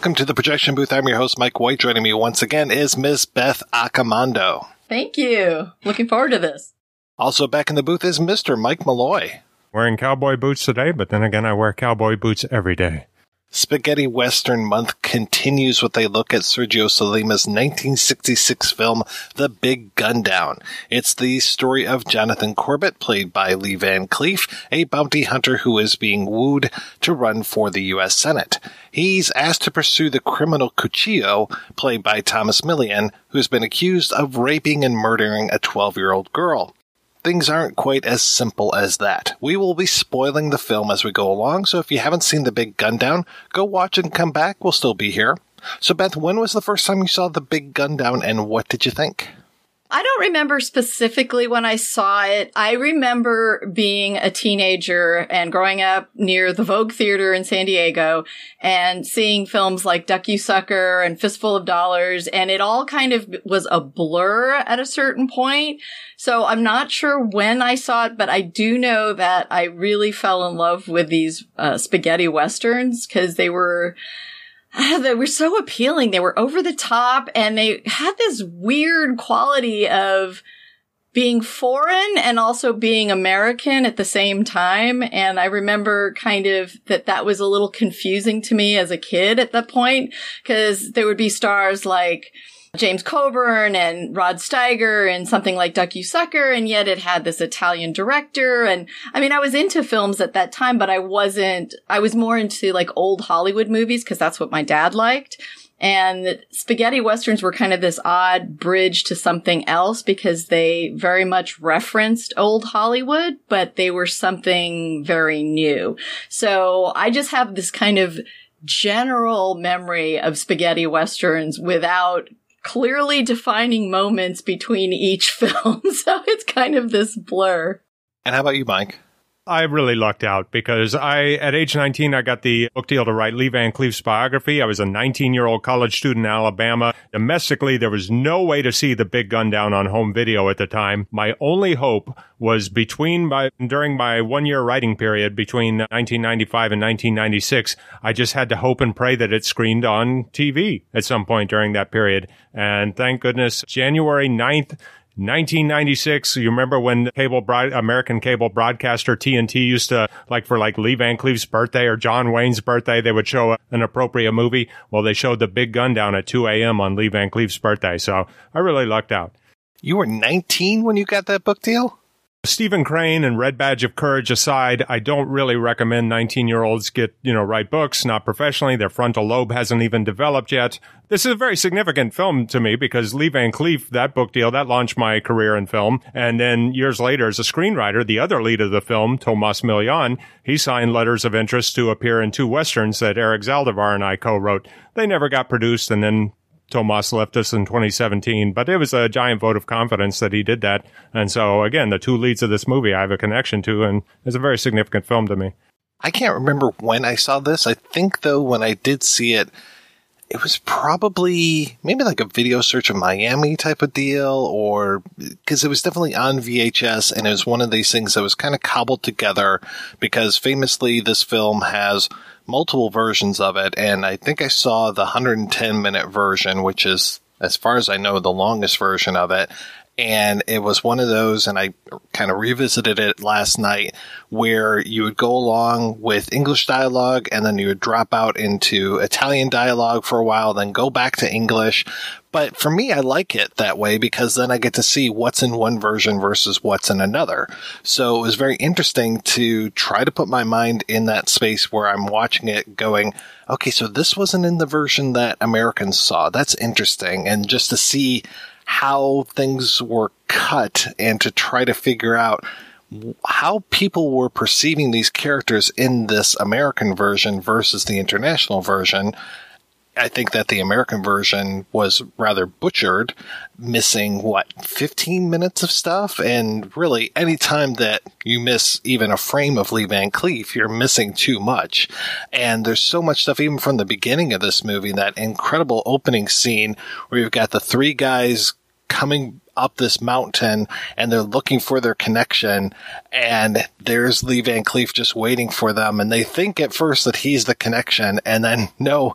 Welcome to the projection booth. I'm your host, Mike White. Joining me once again is Ms. Beth Accomando. Thank you. Looking forward to this. Also back in the booth is Mr. Mike Malloy. Wearing cowboy boots today, but then again, I wear cowboy boots every day. Spaghetti Western Month continues with a look at Sergio Sollima's 1966 film, The Big Gun Down. It's the story of Jonathan Corbett, played by Lee Van Cleef, a bounty hunter who is being wooed to run for the U.S. Senate. He's asked to pursue the criminal Cuchillo, played by Tomas Milian, who's been accused of raping and murdering a 12-year-old girl. Things aren't quite as simple as that. We will be spoiling the film as we go along, so if you haven't seen The Big Gun Down, go watch and come back. We'll still be here. So, Beth, when was the first time you saw The Big Gun Down and what did you think? I don't remember specifically when I saw it. I remember being a teenager and growing up near the Vogue Theater in San Diego and seeing films like Duck You Sucker and Fistful of Dollars. And it all kind of was a blur at a certain point. So I'm not sure when I saw it, but I do know that I really fell in love with these uh, spaghetti westerns because they were Ah, they were so appealing. They were over the top and they had this weird quality of being foreign and also being American at the same time. And I remember kind of that that was a little confusing to me as a kid at that point because there would be stars like James Coburn and Rod Steiger and something like Duck You Sucker. And yet it had this Italian director. And I mean, I was into films at that time, but I wasn't, I was more into like old Hollywood movies because that's what my dad liked. And spaghetti westerns were kind of this odd bridge to something else because they very much referenced old Hollywood, but they were something very new. So I just have this kind of general memory of spaghetti westerns without clearly defining moments between each film. so it's kind of this blur. And how about you, Mike? I really lucked out because I, at age 19, I got the book deal to write Lee Van Cleef's biography. I was a 19 year old college student in Alabama. Domestically, there was no way to see the big gun down on home video at the time. My only hope was between my, during my one year writing period between 1995 and 1996, I just had to hope and pray that it screened on TV at some point during that period. And thank goodness, January 9th, 1996. You remember when cable broad, American cable broadcaster TNT used to like for like Lee Van Cleef's birthday or John Wayne's birthday, they would show an appropriate movie. Well, they showed the Big Gun down at 2 a.m. on Lee Van Cleef's birthday. So I really lucked out. You were 19 when you got that book deal? Stephen Crane and Red Badge of Courage aside, I don't really recommend 19 year olds get, you know, write books, not professionally. Their frontal lobe hasn't even developed yet. This is a very significant film to me because Lee Van Cleef, that book deal, that launched my career in film. And then years later, as a screenwriter, the other lead of the film, Tomas Milian, he signed letters of interest to appear in two westerns that Eric Zaldivar and I co-wrote. They never got produced and then Tomas left us in 2017, but it was a giant vote of confidence that he did that. And so again, the two leads of this movie I have a connection to and it's a very significant film to me. I can't remember when I saw this. I think though when I did see it, it was probably maybe like a video search of Miami type of deal or because it was definitely on VHS and it was one of these things that was kind of cobbled together because famously this film has multiple versions of it. And I think I saw the 110 minute version, which is, as far as I know, the longest version of it. And it was one of those, and I kind of revisited it last night, where you would go along with English dialogue and then you would drop out into Italian dialogue for a while, then go back to English. But for me, I like it that way because then I get to see what's in one version versus what's in another. So it was very interesting to try to put my mind in that space where I'm watching it going, okay, so this wasn't in the version that Americans saw. That's interesting. And just to see how things were cut and to try to figure out how people were perceiving these characters in this American version versus the international version. I think that the American version was rather butchered, missing what, 15 minutes of stuff? And really, any time that you miss even a frame of Lee Van Cleef, you're missing too much. And there's so much stuff, even from the beginning of this movie, that incredible opening scene where you've got the three guys coming up this mountain and they're looking for their connection and there's Lee Van Cleef just waiting for them and they think at first that he's the connection and then no,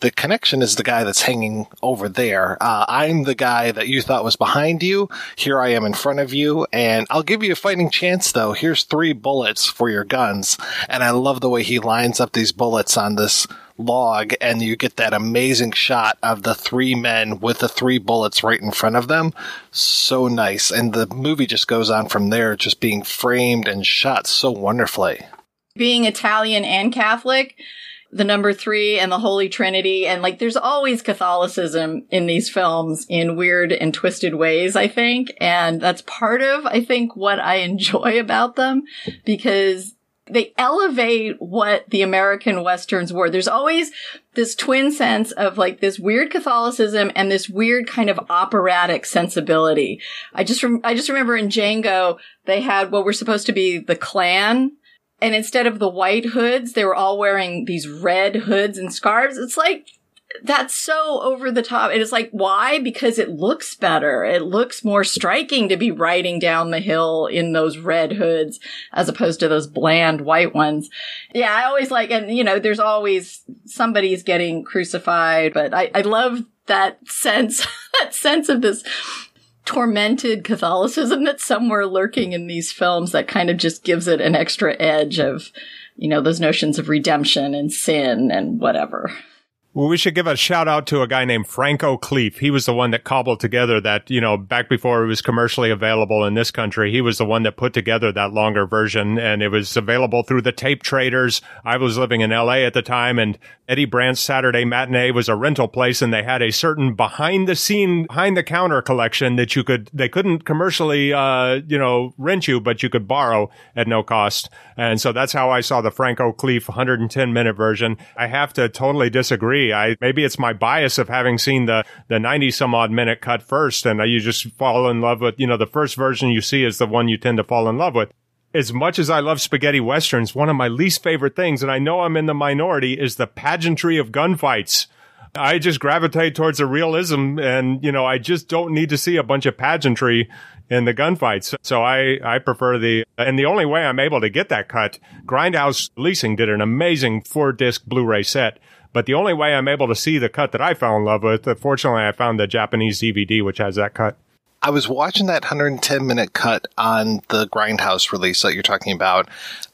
the connection is the guy that's hanging over there. Uh, I'm the guy that you thought was behind you. Here I am in front of you, and I'll give you a fighting chance though. Here's three bullets for your guns. And I love the way he lines up these bullets on this log, and you get that amazing shot of the three men with the three bullets right in front of them. So nice. And the movie just goes on from there, just being framed and shot so wonderfully. Being Italian and Catholic, the number three and the Holy Trinity. And like, there's always Catholicism in these films in weird and twisted ways, I think. And that's part of, I think, what I enjoy about them because they elevate what the American Westerns were. There's always this twin sense of like this weird Catholicism and this weird kind of operatic sensibility. I just, rem- I just remember in Django, they had what were supposed to be the Klan and instead of the white hoods, they were all wearing these red hoods and scarves. It's like, that's so over the top. It is like, why? Because it looks better. It looks more striking to be riding down the hill in those red hoods as opposed to those bland white ones. Yeah, I always like, and you know, there's always somebody's getting crucified, but I, I love that sense, that sense of this tormented Catholicism that's somewhere lurking in these films that kind of just gives it an extra edge of, you know, those notions of redemption and sin and whatever. Well, we should give a shout out to a guy named Franco Cleef. He was the one that cobbled together that, you know, back before it was commercially available in this country. He was the one that put together that longer version and it was available through the tape traders. I was living in LA at the time and Eddie Brandt's Saturday matinee was a rental place and they had a certain behind the scene, behind the counter collection that you could, they couldn't commercially, uh, you know, rent you, but you could borrow at no cost. And so that's how I saw the Franco Cleef 110 minute version. I have to totally disagree. I maybe it's my bias of having seen the the 90 some odd minute cut first, and you just fall in love with you know the first version you see is the one you tend to fall in love with. As much as I love spaghetti westerns, one of my least favorite things, and I know I'm in the minority, is the pageantry of gunfights. I just gravitate towards the realism, and you know I just don't need to see a bunch of pageantry in the gunfights. So I, I prefer the, and the only way I'm able to get that cut, Grindhouse Leasing did an amazing four disc Blu-ray set but the only way I'm able to see the cut that I fell in love with, uh, fortunately, I found the Japanese DVD, which has that cut. I was watching that 110 minute cut on the Grindhouse release that you're talking about,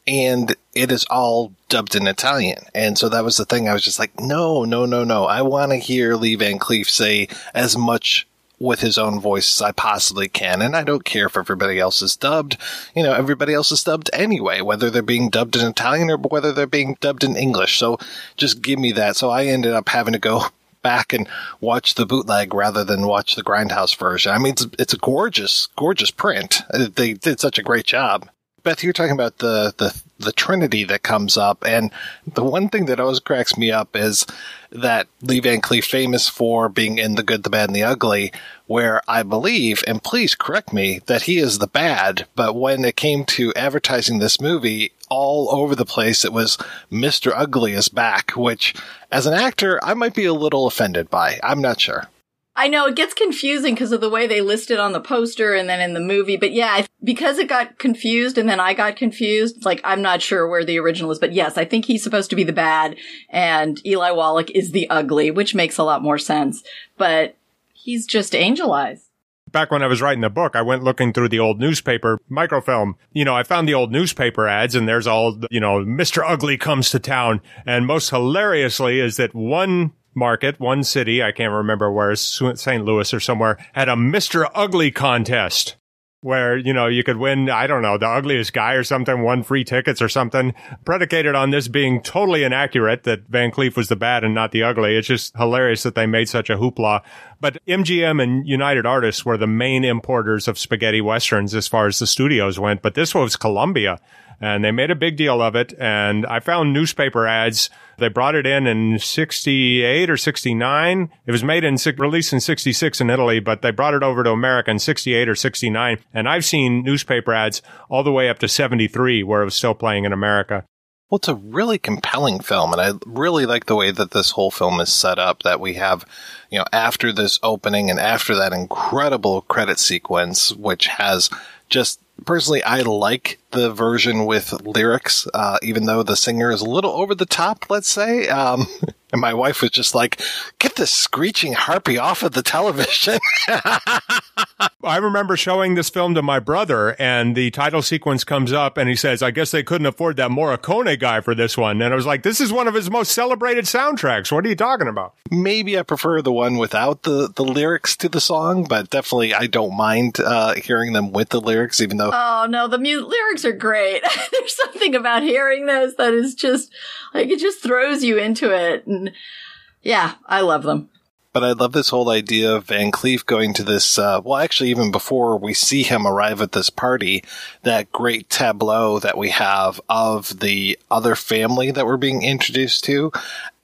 and it is all dubbed in Italian. And so that was the thing. I was just like, no, no, no, no. I want to hear Lee Van Cleef say as much with his own voice as I possibly can. And I don't care if everybody else is dubbed. You know, everybody else is dubbed anyway, whether they're being dubbed in Italian or whether they're being dubbed in English. So just give me that. So I ended up having to go back and watch the bootleg rather than watch the Grindhouse version. I mean, it's, it's a gorgeous, gorgeous print. Uh, they did such a great job. Beth, you're talking about the, the, the Trinity that comes up. And the one thing that always cracks me up is that Lee Van Cleef famous for being in The Good, the Bad, and the Ugly, where I believe, and please correct me, that he is the bad. But when it came to advertising this movie, all over the place, it was Mr. Ugly is back, which as an actor, I might be a little offended by. I'm not sure. I know it gets confusing because of the way they list it on the poster and then in the movie. But yeah, because it got confused and then I got confused, like I'm not sure where the original is. But yes, I think he's supposed to be the bad and Eli Wallach is the ugly, which makes a lot more sense. But he's just angel eyes back when I was writing the book, I went looking through the old newspaper microfilm. You know, I found the old newspaper ads and there's all, you know, Mr. Ugly comes to town. And most hilariously is that one market, one city, I can't remember where, St. Louis or somewhere, had a Mr. Ugly contest where, you know, you could win, I don't know, the ugliest guy or something, won free tickets or something, predicated on this being totally inaccurate that Van Cleef was the bad and not the ugly. It's just hilarious that they made such a hoopla. But MGM and United Artists were the main importers of spaghetti westerns as far as the studios went, but this was Columbia and they made a big deal of it. And I found newspaper ads. They brought it in in 68 or 69. It was made in, released in 66 in Italy, but they brought it over to America in 68 or 69. And I've seen newspaper ads all the way up to 73 where it was still playing in America. Well, it's a really compelling film, and I really like the way that this whole film is set up. That we have, you know, after this opening and after that incredible credit sequence, which has just personally, I like the version with lyrics, uh, even though the singer is a little over the top, let's say. Um, and my wife was just like, get this screeching harpy off of the television. I remember showing this film to my brother and the title sequence comes up and he says, I guess they couldn't afford that Morricone guy for this one. And I was like, this is one of his most celebrated soundtracks. What are you talking about? Maybe I prefer the one without the, the lyrics to the song, but definitely I don't mind, uh, hearing them with the lyrics, even though. Oh no, the mu- lyrics are great. There's something about hearing those that is just like, it just throws you into it. And yeah, I love them. But I love this whole idea of Van Cleef going to this, uh, well, actually, even before we see him arrive at this party, that great tableau that we have of the other family that we're being introduced to,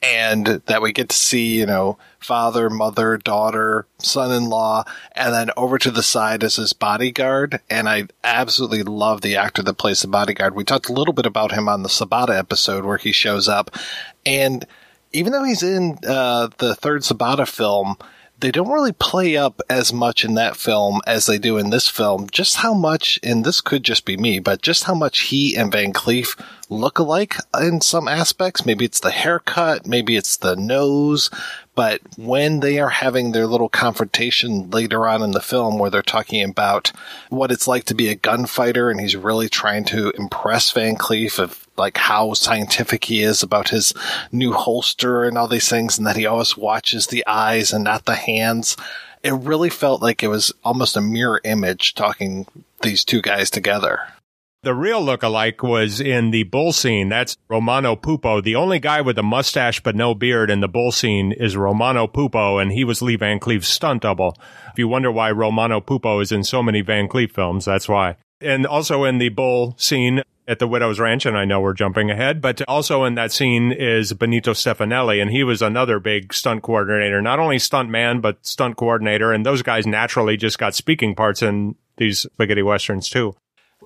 and that we get to see, you know, father, mother, daughter, son in law, and then over to the side is his bodyguard. And I absolutely love the actor that plays the bodyguard. We talked a little bit about him on the Sabata episode where he shows up. And even though he's in uh, the third Sabata film, they don't really play up as much in that film as they do in this film. Just how much, and this could just be me, but just how much he and Van Cleef look alike in some aspects. Maybe it's the haircut, maybe it's the nose, but when they are having their little confrontation later on in the film where they're talking about what it's like to be a gunfighter and he's really trying to impress Van Cleef of like how scientific he is about his new holster and all these things and that he always watches the eyes and not the hands. It really felt like it was almost a mirror image talking these two guys together. The real look-alike was in the bull scene. That's Romano Pupo. The only guy with a mustache but no beard in the bull scene is Romano Pupo, and he was Lee Van Cleef's stunt double. If you wonder why Romano Pupo is in so many Van Cleef films, that's why. And also in the bull scene at the Widow's Ranch, and I know we're jumping ahead, but also in that scene is Benito Stefanelli, and he was another big stunt coordinator. Not only stunt man, but stunt coordinator, and those guys naturally just got speaking parts in these spaghetti westerns too.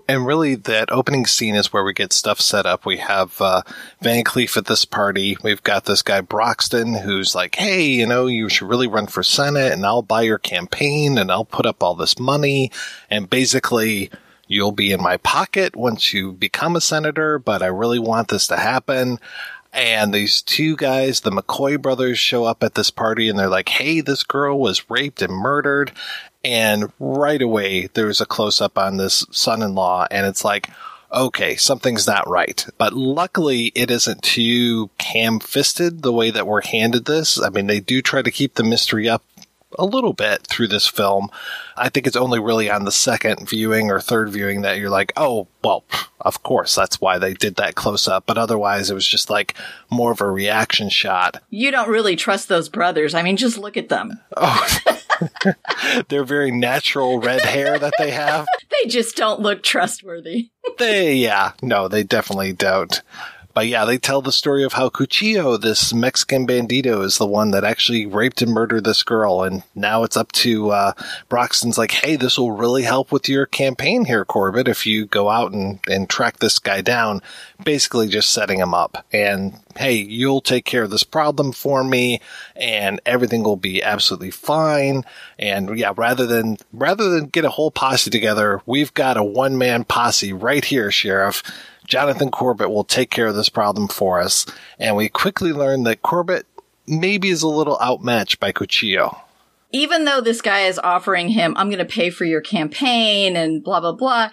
And really, that opening scene is where we get stuff set up. We have uh, Van Cleef at this party. We've got this guy Broxton who's like, "Hey, you know, you should really run for Senate, and I'll buy your campaign, and I'll put up all this money, and basically." You'll be in my pocket once you become a senator, but I really want this to happen. And these two guys, the McCoy brothers, show up at this party and they're like, Hey, this girl was raped and murdered. And right away, there's a close up on this son in law, and it's like, okay, something's not right. But luckily, it isn't too ham fisted the way that we're handed this. I mean, they do try to keep the mystery up a little bit through this film. I think it's only really on the second viewing or third viewing that you're like, oh, well, of course, that's why they did that close up. But otherwise, it was just like more of a reaction shot. You don't really trust those brothers. I mean, just look at them. Oh. Their very natural red hair that they have. They just don't look trustworthy. they, yeah, no, they definitely don't. But yeah, they tell the story of how Cuchillo, this Mexican bandito, is the one that actually raped and murdered this girl. And now it's up to uh, Broxton's like, hey, this will really help with your campaign here, Corbett, if you go out and, and track this guy down. Basically, just setting him up. And hey, you'll take care of this problem for me, and everything will be absolutely fine. And yeah, rather than rather than get a whole posse together, we've got a one man posse right here, Sheriff Jonathan Corbett will take care of this problem for us. And we quickly learn that Corbett maybe is a little outmatched by Cuchillo. Even though this guy is offering him, I'm going to pay for your campaign and blah, blah, blah,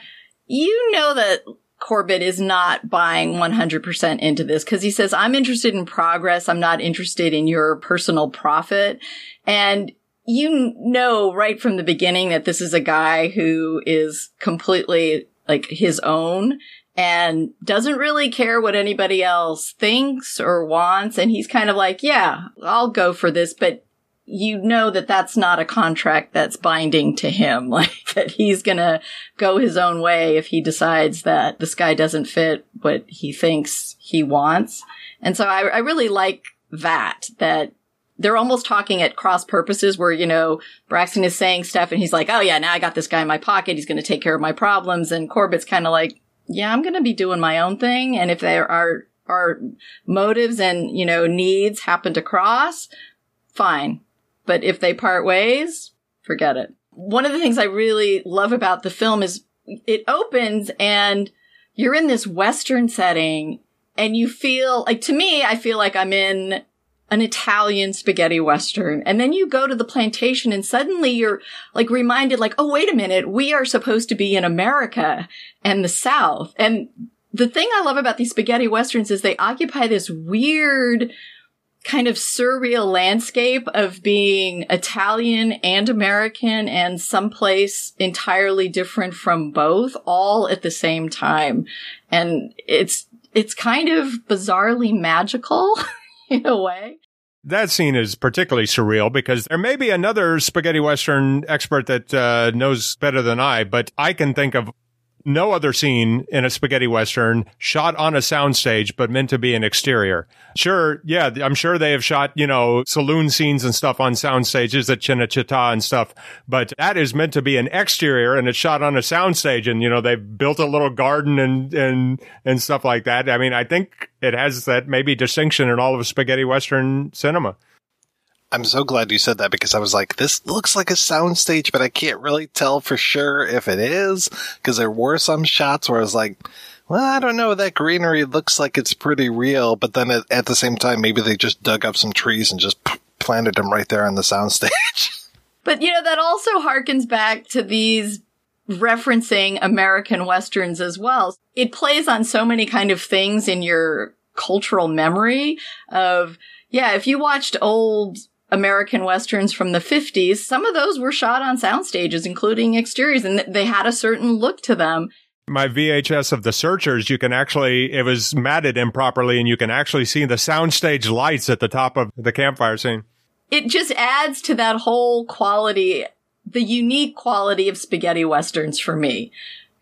you know that Corbett is not buying 100% into this because he says, I'm interested in progress. I'm not interested in your personal profit. And you know right from the beginning that this is a guy who is completely like his own and doesn't really care what anybody else thinks or wants. And he's kind of like, yeah, I'll go for this, but you know that that's not a contract that's binding to him. Like that he's going to go his own way if he decides that this guy doesn't fit what he thinks he wants. And so I, I really like that, that they're almost talking at cross purposes where, you know, Braxton is saying stuff and he's like, Oh yeah, now I got this guy in my pocket. He's going to take care of my problems. And Corbett's kind of like, yeah, I'm going to be doing my own thing. And if there are, are motives and, you know, needs happen to cross, fine. But if they part ways, forget it. One of the things I really love about the film is it opens and you're in this Western setting and you feel like, to me, I feel like I'm in an Italian spaghetti western. And then you go to the plantation and suddenly you're like reminded like, oh, wait a minute. We are supposed to be in America and the South. And the thing I love about these spaghetti westerns is they occupy this weird kind of surreal landscape of being Italian and American and someplace entirely different from both all at the same time. And it's, it's kind of bizarrely magical in a way. That scene is particularly surreal because there may be another spaghetti western expert that uh, knows better than I, but I can think of no other scene in a spaghetti western shot on a soundstage, but meant to be an exterior. Sure, yeah, I'm sure they have shot, you know, saloon scenes and stuff on sound stages at Cinecittà and stuff, but that is meant to be an exterior and it's shot on a soundstage and, you know, they've built a little garden and, and, and stuff like that. I mean, I think it has that maybe distinction in all of spaghetti western cinema. I'm so glad you said that because I was like, this looks like a soundstage, but I can't really tell for sure if it is because there were some shots where I was like, well, I don't know. That greenery looks like it's pretty real, but then at, at the same time, maybe they just dug up some trees and just p- planted them right there on the soundstage. But you know, that also harkens back to these referencing American Westerns as well. It plays on so many kind of things in your cultural memory of, yeah, if you watched old American Westerns from the 50s, some of those were shot on sound stages, including exteriors, and they had a certain look to them. My VHS of The Searchers, you can actually, it was matted improperly, and you can actually see the soundstage lights at the top of the campfire scene. It just adds to that whole quality, the unique quality of spaghetti westerns for me.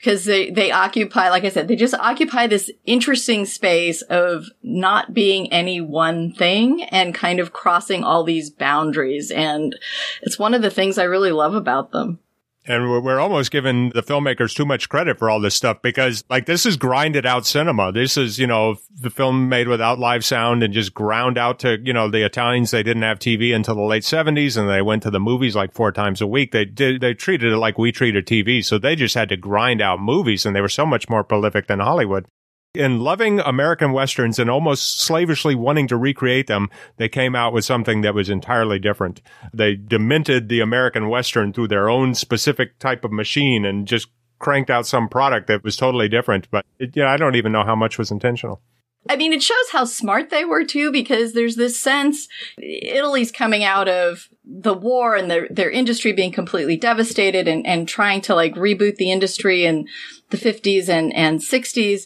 Because they, they occupy, like I said, they just occupy this interesting space of not being any one thing and kind of crossing all these boundaries. And it's one of the things I really love about them. And we're, almost giving the filmmakers too much credit for all this stuff because, like, this is grinded out cinema. This is, you know, the film made without live sound and just ground out to, you know, the Italians. They didn't have TV until the late seventies and they went to the movies like four times a week. They did, they treated it like we treated TV. So they just had to grind out movies and they were so much more prolific than Hollywood. In loving American Westerns and almost slavishly wanting to recreate them, they came out with something that was entirely different. They demented the American Western through their own specific type of machine and just cranked out some product that was totally different. But it, you know, I don't even know how much was intentional. I mean, it shows how smart they were too, because there's this sense Italy's coming out of the war and their, their industry being completely devastated and, and trying to like reboot the industry in the 50s and, and 60s.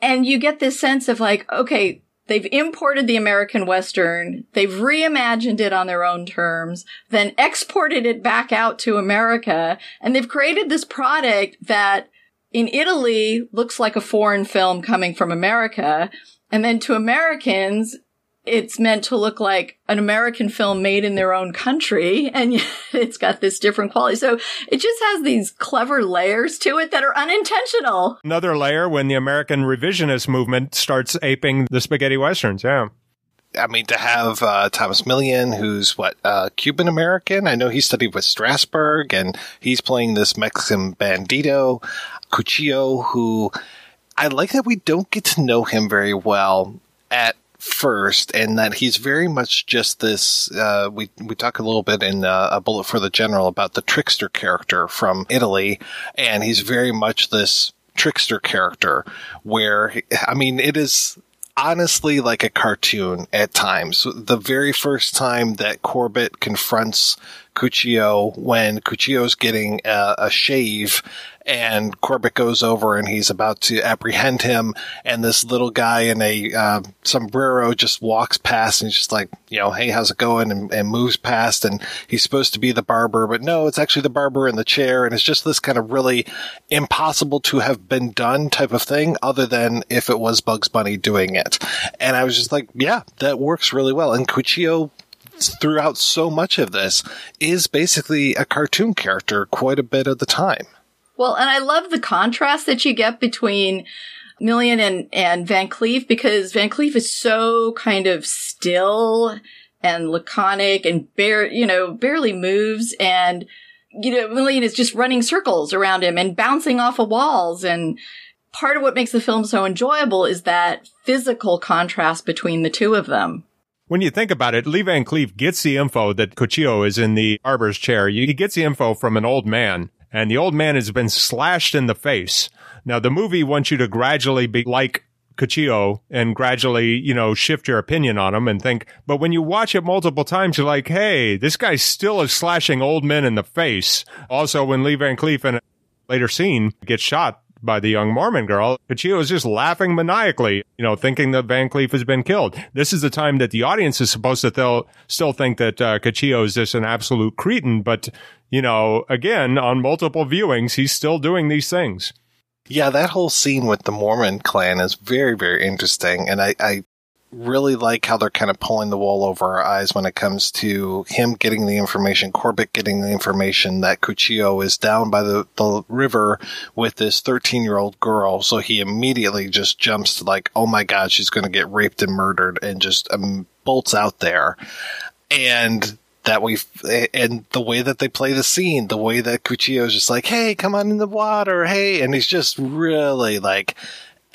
And you get this sense of like, okay, they've imported the American Western, they've reimagined it on their own terms, then exported it back out to America, and they've created this product that in Italy looks like a foreign film coming from America. And then to Americans, it's meant to look like an American film made in their own country, and yet it's got this different quality. So it just has these clever layers to it that are unintentional. Another layer when the American revisionist movement starts aping the spaghetti westerns. Yeah. I mean, to have uh, Tomas Milian, who's what uh, Cuban American. I know he studied with Strasberg, and he's playing this Mexican bandito, Cuchillo, who I like that we don't get to know him very well at first, and that he's very much just this. Uh, we we talk a little bit in uh, a bullet for the general about the trickster character from Italy, and he's very much this trickster character where I mean it is honestly like a cartoon at times. The very first time that Corbett confronts Cuchillo when Cuchillo's getting a, a shave and Corbett goes over and he's about to apprehend him, and this little guy in a uh, sombrero just walks past and he's just like, you know, hey, how's it going? And, and, moves past, and he's supposed to be the barber, but no, it's actually the barber in the chair, and it's just this kind of really impossible to have been done type of thing, other than if it was Bugs Bunny doing it. And I was just like, yeah, that works really well. And Cuchillo throughout so much of this is basically a cartoon character quite a bit of the time. Well, and I love the contrast that you get between Milian and, and Van Cleef because Van Cleef is so kind of still and laconic and bare, you know, barely moves and, you know, Milian is just running circles around him and bouncing off of walls. And part of what makes the film so enjoyable is that physical contrast between the two of them. When you think about it, Lee Van Cleef gets the info that Cuchillo is in the arbor's chair. He gets the info from an old man and the old man has been slashed in the face. Now, the movie wants you to gradually be like Cuchillo and gradually, you know, shift your opinion on him and think, but when you watch it multiple times, you're like, hey, this guy still is slashing old men in the face. Also, when Lee Van Cleef in a later scene gets shot by the young Mormon girl, Cuchillo is just laughing maniacally, you know, thinking that Van Cleef has been killed. This is the time that the audience is supposed to th- still think that uh, is just an absolute cretin, but you know, again, on multiple viewings, he's still doing these things. Yeah, that whole scene with the Mormon clan is very, very interesting. And I, I really like how they're kind of pulling the wool over our eyes when it comes to him getting the information, Corbett getting the information that Cuchillo is down by the, the river with this 13 year old girl. So he immediately just jumps to like, oh my God, she's going to get raped and murdered and just um, bolts out there. And that we and the way that they play the scene, the way that Cuchillo is just like, "Hey, come on in the water, hey," and he's just really like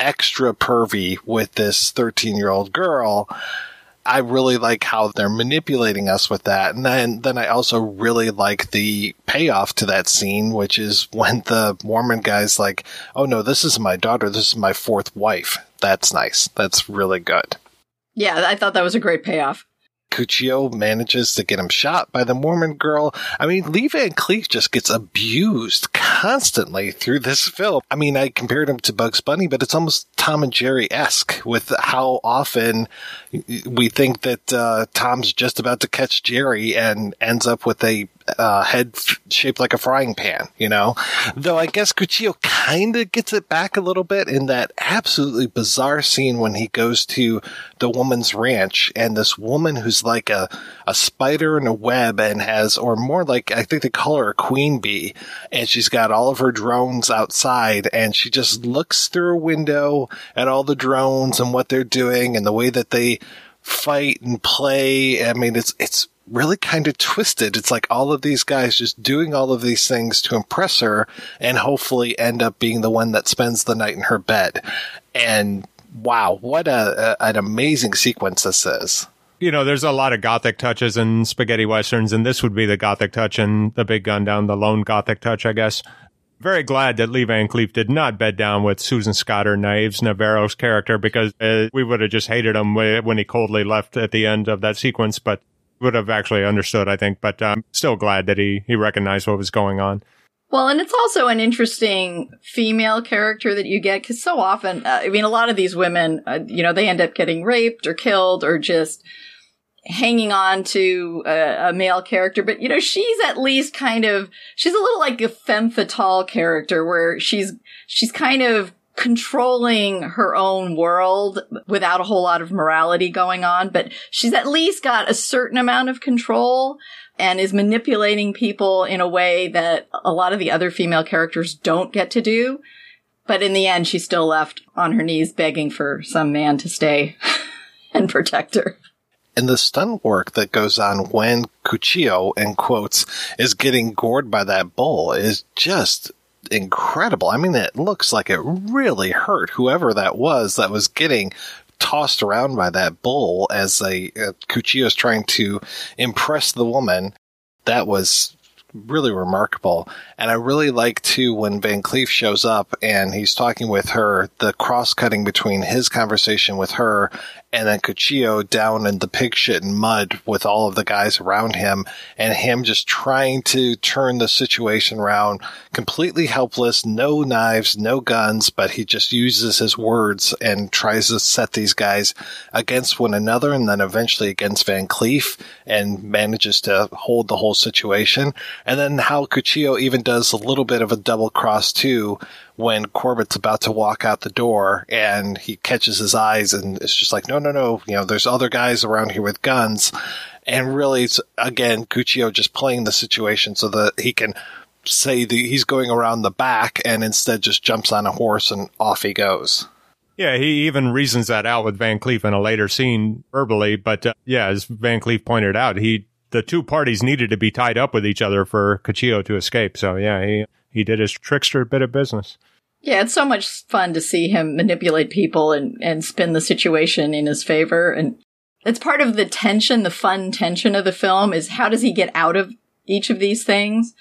extra pervy with this 13 year old girl. I really like how they're manipulating us with that. And then, then I also really like the payoff to that scene, which is when the Mormon guy's like, Oh no, this is my daughter. This is my fourth wife. That's nice. That's really good. Yeah, I thought that was a great payoff. Cuchillo manages to get him shot by the Mormon girl. I mean, Lee Van Cleef just gets abused constantly through this film. I mean, I compared him to Bugs Bunny, but it's almost Tom and Jerry esque with how often we think that uh, Tom's just about to catch Jerry and ends up with a uh, head f- shaped like a frying pan, you know? Though I guess Cuchillo kind of gets it back a little bit in that absolutely bizarre scene when he goes to the woman's ranch and this woman who's like a, a spider in a web and has, or more like, I think they call her a queen bee, and she's got all of her drones outside and she just looks through a window at all the drones and what they're doing and the way that they fight and play. I mean, it's, it's really kind of twisted. It's like all of these guys just doing all of these things to impress her and hopefully end up being the one that spends the night in her bed. And wow, what a, a an amazing sequence this is. You know, there's a lot of gothic touches in spaghetti westerns, and this would be the gothic touch and the big gun down, the lone gothic touch, I guess. Very glad that Lee Van Cleef did not bed down with Susan Scott or Nieves Navarro's character because uh, we would have just hated him when he coldly left at the end of that sequence. But would have actually understood, I think, but I'm still glad that he, he recognized what was going on. Well, and it's also an interesting female character that you get because so often, uh, I mean, a lot of these women, uh, you know, they end up getting raped or killed or just hanging on to a, a, male character. But, you know, she's at least kind of, she's a little like a femme fatale character where she's, she's kind of controlling her own world without a whole lot of morality going on, but she's at least got a certain amount of control and is manipulating people in a way that a lot of the other female characters don't get to do. But in the end, she's still left on her knees begging for some man to stay and protect her. And the stunt work that goes on when Cuchillo, in quotes, is getting gored by that bull is just incredible. I mean, it looks like it really hurt whoever that was that was getting tossed around by that bull as a uh, Cuchillo is trying to impress the woman. That was really remarkable. And I really like too when Van Cleef shows up and he's talking with her, the cross cutting between his conversation with her and then Cuchillo down in the pig shit and mud with all of the guys around him and him just trying to turn the situation around completely helpless, no knives, no guns, but he just uses his words and tries to set these guys against one another and then eventually against Van Cleef and manages to hold the whole situation. And then how Cuchillo even does a little bit of a double cross too when Corbett's about to walk out the door and he catches his eyes and it's just like, no, no, no, you know, there's other guys around here with guns. And really, it's again, Cuchillo just playing the situation so that he can say he's going around the back and instead just jumps on a horse and off he goes. Yeah, he even reasons that out with Van Cleef in a later scene verbally. But uh, yeah, as Van Cleef pointed out, he the two parties needed to be tied up with each other for Cuchillo to escape. So yeah, he he did his trickster bit of business. Yeah, it's so much fun to see him manipulate people and, and spin the situation in his favor. And it's part of the tension, the fun tension of the film is how does he get out of each of these things?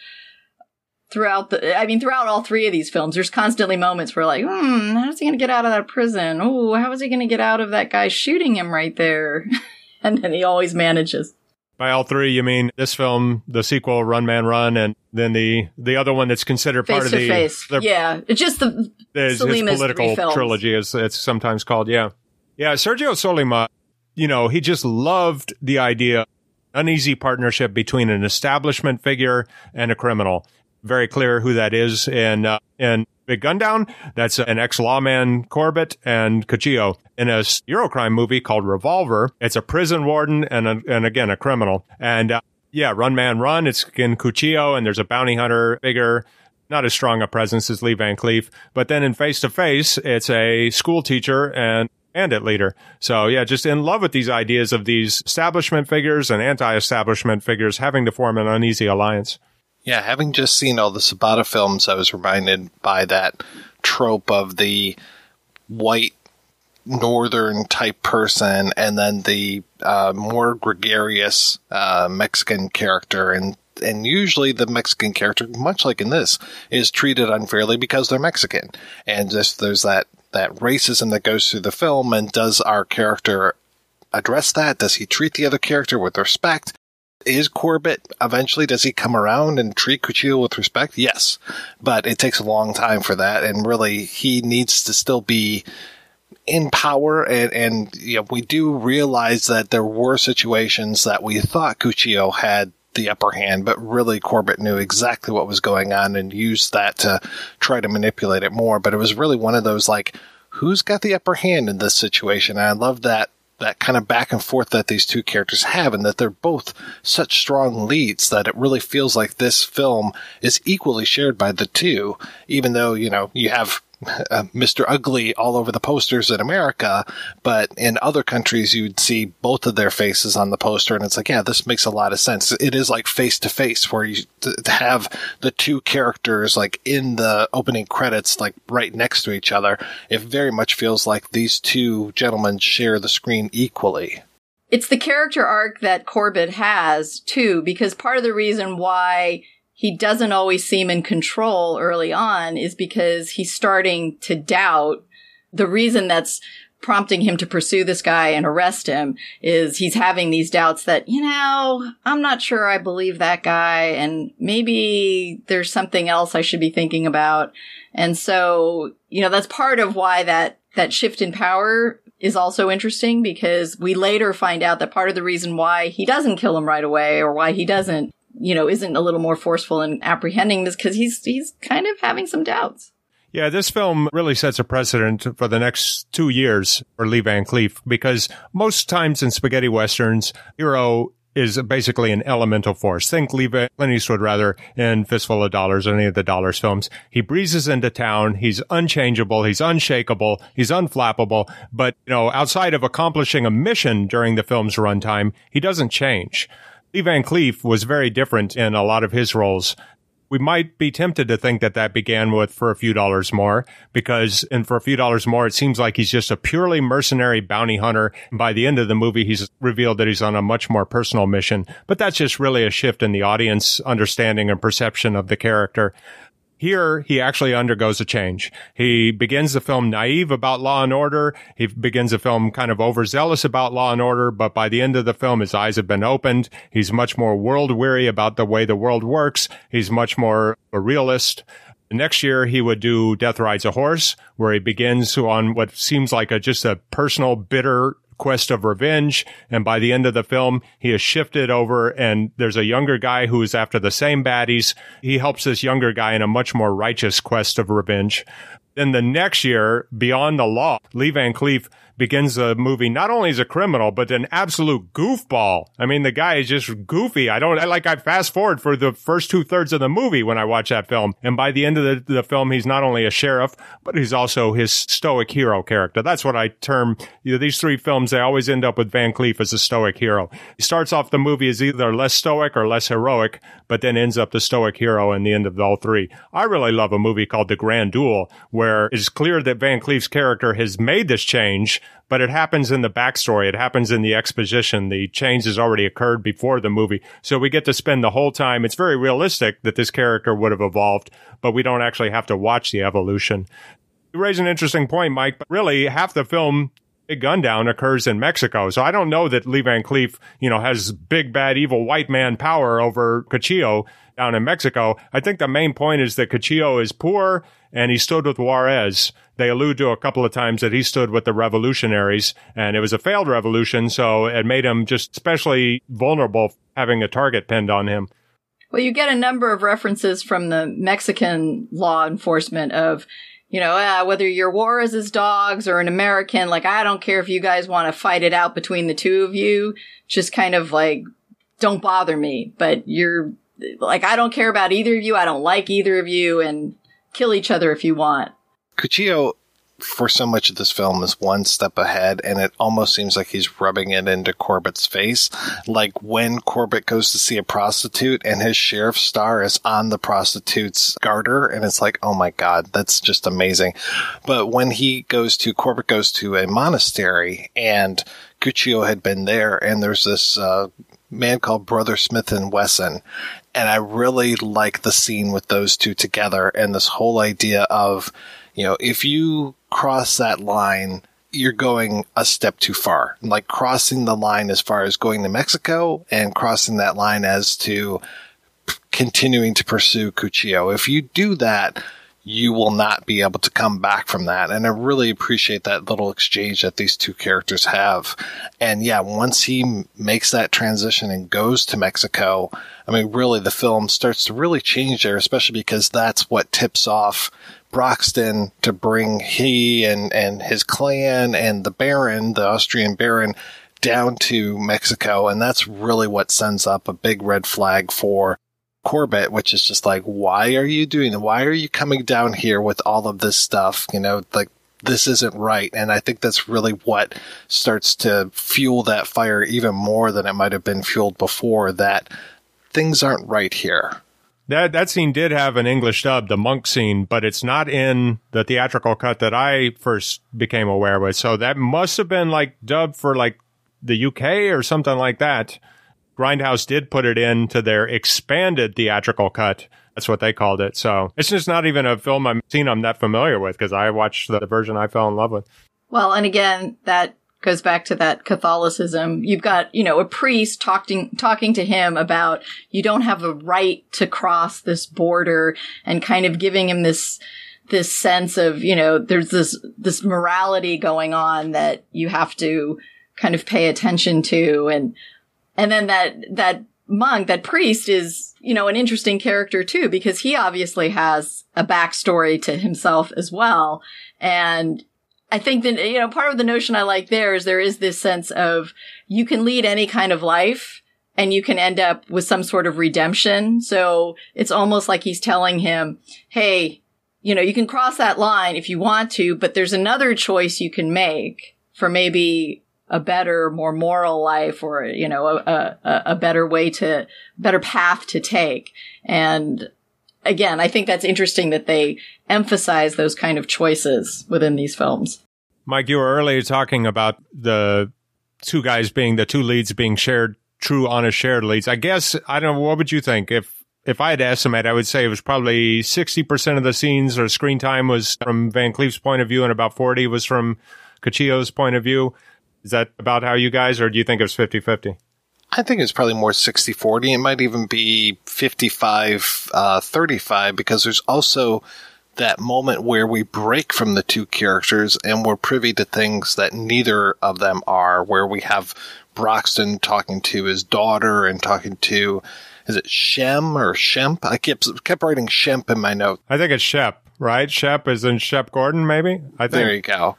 Throughout the, I mean, throughout all three of these films, there's constantly moments where like, hmm, how's he going to get out of that prison? Oh, how is he going to get out of that guy shooting him right there? and then he always manages. By all three, you mean this film, the sequel, Run Man Run, and then the the other one that's considered face part of the, face. the yeah, it's just the his, his political trilogy, as it's sometimes called. Yeah, yeah. Sergio Sollima, you know, he just loved the idea uneasy partnership between an establishment figure and a criminal. Very clear who that is, and uh, and Big Gundown. That's an ex-lawman Corbett and Cuchillo in a Eurocrime movie called Revolver. It's a prison warden and, a, and again, a criminal. And uh, yeah, Run Man Run. It's in Cuchillo and there's a bounty hunter figure. Not as strong a presence as Lee Van Cleef. But then in Face to Face, it's a school teacher and bandit leader. So yeah, just in love with these ideas of these establishment figures and anti-establishment figures having to form an uneasy alliance. Yeah, having just seen all the Sabata films, I was reminded by that trope of the white northern type person and then the uh, more gregarious uh, Mexican character and and usually the Mexican character, much like in this, is treated unfairly because they're Mexican. And just there's that that racism that goes through the film and does our character address that? Does he treat the other character with respect? Is Corbett eventually does he come around and treat Cuchillo with respect? Yes, but it takes a long time for that, and really he needs to still be in power. And and you know, we do realize that there were situations that we thought Cuchillo had the upper hand, but really Corbett knew exactly what was going on and used that to try to manipulate it more. But it was really one of those like, who's got the upper hand in this situation? And I love that that kind of back and forth that these two characters have and that they're both such strong leads that it really feels like this film is equally shared by the two, even though, you know, you have uh, Mr. Ugly all over the posters in America, but in other countries you'd see both of their faces on the poster, and it's like, yeah, this makes a lot of sense. It is like face to face, where you have the two characters like in the opening credits, like right next to each other. It very much feels like these two gentlemen share the screen equally. It's the character arc that Corbett has too, because part of the reason why he doesn't always seem in control early on is because he's starting to doubt the reason that's prompting him to pursue this guy and arrest him is he's having these doubts that, you know, I'm not sure I believe that guy and maybe there's something else I should be thinking about. And so, you know, that's part of why that, that shift in power is also interesting because we later find out that part of the reason why he doesn't kill him right away or why he doesn't you know, isn't a little more forceful in apprehending this because he's he's kind of having some doubts. Yeah, this film really sets a precedent for the next two years for Lee Van Cleef because most times in spaghetti westerns, hero is basically an elemental force. Think Lee Van, Clint Eastwood rather in Fistful of Dollars or any of the Dollars films. He breezes into town. He's unchangeable. He's unshakable. He's unflappable. But, you know, outside of accomplishing a mission during the film's runtime, he doesn't change. Lee Van Cleef was very different in a lot of his roles. We might be tempted to think that that began with for a few dollars more because, and for a few dollars more, it seems like he's just a purely mercenary bounty hunter. And by the end of the movie, he's revealed that he's on a much more personal mission. But that's just really a shift in the audience understanding and perception of the character. Here, he actually undergoes a change. He begins the film naive about law and order. He begins the film kind of overzealous about law and order, but by the end of the film, his eyes have been opened. He's much more world weary about the way the world works. He's much more a realist. Next year, he would do Death Rides a Horse, where he begins on what seems like a just a personal, bitter quest of revenge. And by the end of the film, he has shifted over and there's a younger guy who is after the same baddies. He helps this younger guy in a much more righteous quest of revenge. Then the next year, Beyond the Law, Lee Van Cleef begins the movie not only as a criminal, but an absolute goofball. I mean, the guy is just goofy. I don't I, like. I fast forward for the first two thirds of the movie when I watch that film, and by the end of the, the film, he's not only a sheriff, but he's also his stoic hero character. That's what I term you know, these three films. They always end up with Van Cleef as a stoic hero. He starts off the movie as either less stoic or less heroic, but then ends up the stoic hero in the end of all three. I really love a movie called The Grand Duel, where it's clear that Van Cleef's character has made this change but it happens in the backstory. It happens in the exposition. The change has already occurred before the movie. So we get to spend the whole time. It's very realistic that this character would have evolved, but we don't actually have to watch the evolution. You raise an interesting point, Mike, but really half the film Big Gun Down occurs in Mexico. So I don't know that Lee Van Cleef, you know, has big, bad, evil white man power over Cuchillo down in Mexico. I think the main point is that Cuchillo is poor and he stood with Juarez. They allude to a couple of times that he stood with the revolutionaries and it was a failed revolution. So it made him just especially vulnerable having a target pinned on him. Well, you get a number of references from the Mexican law enforcement of, you know, uh, whether you're Juarez's dogs or an American, like, I don't care if you guys want to fight it out between the two of you. Just kind of like, don't bother me. But you're like, I don't care about either of you. I don't like either of you and kill each other if you want. Cuchillo, for so much of this film, is one step ahead, and it almost seems like he's rubbing it into Corbett's face. Like when Corbett goes to see a prostitute and his sheriff's star is on the prostitute's garter, and it's like, oh my god, that's just amazing. But when he goes to, Corbett goes to a monastery, and Cuchillo had been there, and there's this uh, man called Brother Smith and Wesson. And I really like the scene with those two together and this whole idea of, you know, if you cross that line, you're going a step too far. Like crossing the line as far as going to Mexico and crossing that line as to continuing to pursue Cuchillo. If you do that, you will not be able to come back from that. And I really appreciate that little exchange that these two characters have. And yeah, once he makes that transition and goes to Mexico, I mean, really the film starts to really change there, especially because that's what tips off Broxton to bring he and, and his clan and the Baron, the Austrian Baron, down to Mexico. And that's really what sends up a big red flag for Corbett, which is just like, why are you doing? Why are you coming down here with all of this stuff? You know, like this isn't right. And I think that's really what starts to fuel that fire even more than it might have been fueled before that things aren't right here. That that scene did have an English dub, the monk scene, but it's not in the theatrical cut that I first became aware with. So that must have been like dubbed for like the UK or something like that. Grindhouse did put it into their expanded theatrical cut. That's what they called it. So it's just not even a film I've seen I'm that familiar with because I watched the version I fell in love with. Well, and again, that goes back to that Catholicism. You've got, you know, a priest talking, talking to him about you don't have a right to cross this border and kind of giving him this, this sense of, you know, there's this, this morality going on that you have to kind of pay attention to. And, and then that, that monk, that priest is, you know, an interesting character too, because he obviously has a backstory to himself as well. And I think that, you know, part of the notion I like there is there is this sense of you can lead any kind of life and you can end up with some sort of redemption. So it's almost like he's telling him, Hey, you know, you can cross that line if you want to, but there's another choice you can make for maybe a better, more moral life or, you know, a, a, a better way to, better path to take. And again, I think that's interesting that they emphasize those kind of choices within these films. Mike, you were earlier talking about the two guys being the two leads being shared, true, honest, shared leads. I guess, I don't know, what would you think? If, if I had to estimate, I would say it was probably 60% of the scenes or screen time was from Van Cleef's point of view and about 40 was from Cuchillo's point of view. Is that about how you guys, or do you think it was 50 50? I think it's probably more 60 40. It might even be 55 uh, 35 because there's also that moment where we break from the two characters and we're privy to things that neither of them are, where we have Broxton talking to his daughter and talking to, is it Shem or Shemp? I kept, kept writing Shemp in my note. I think it's Shep, right? Shep is in Shep Gordon, maybe? I think. There you go.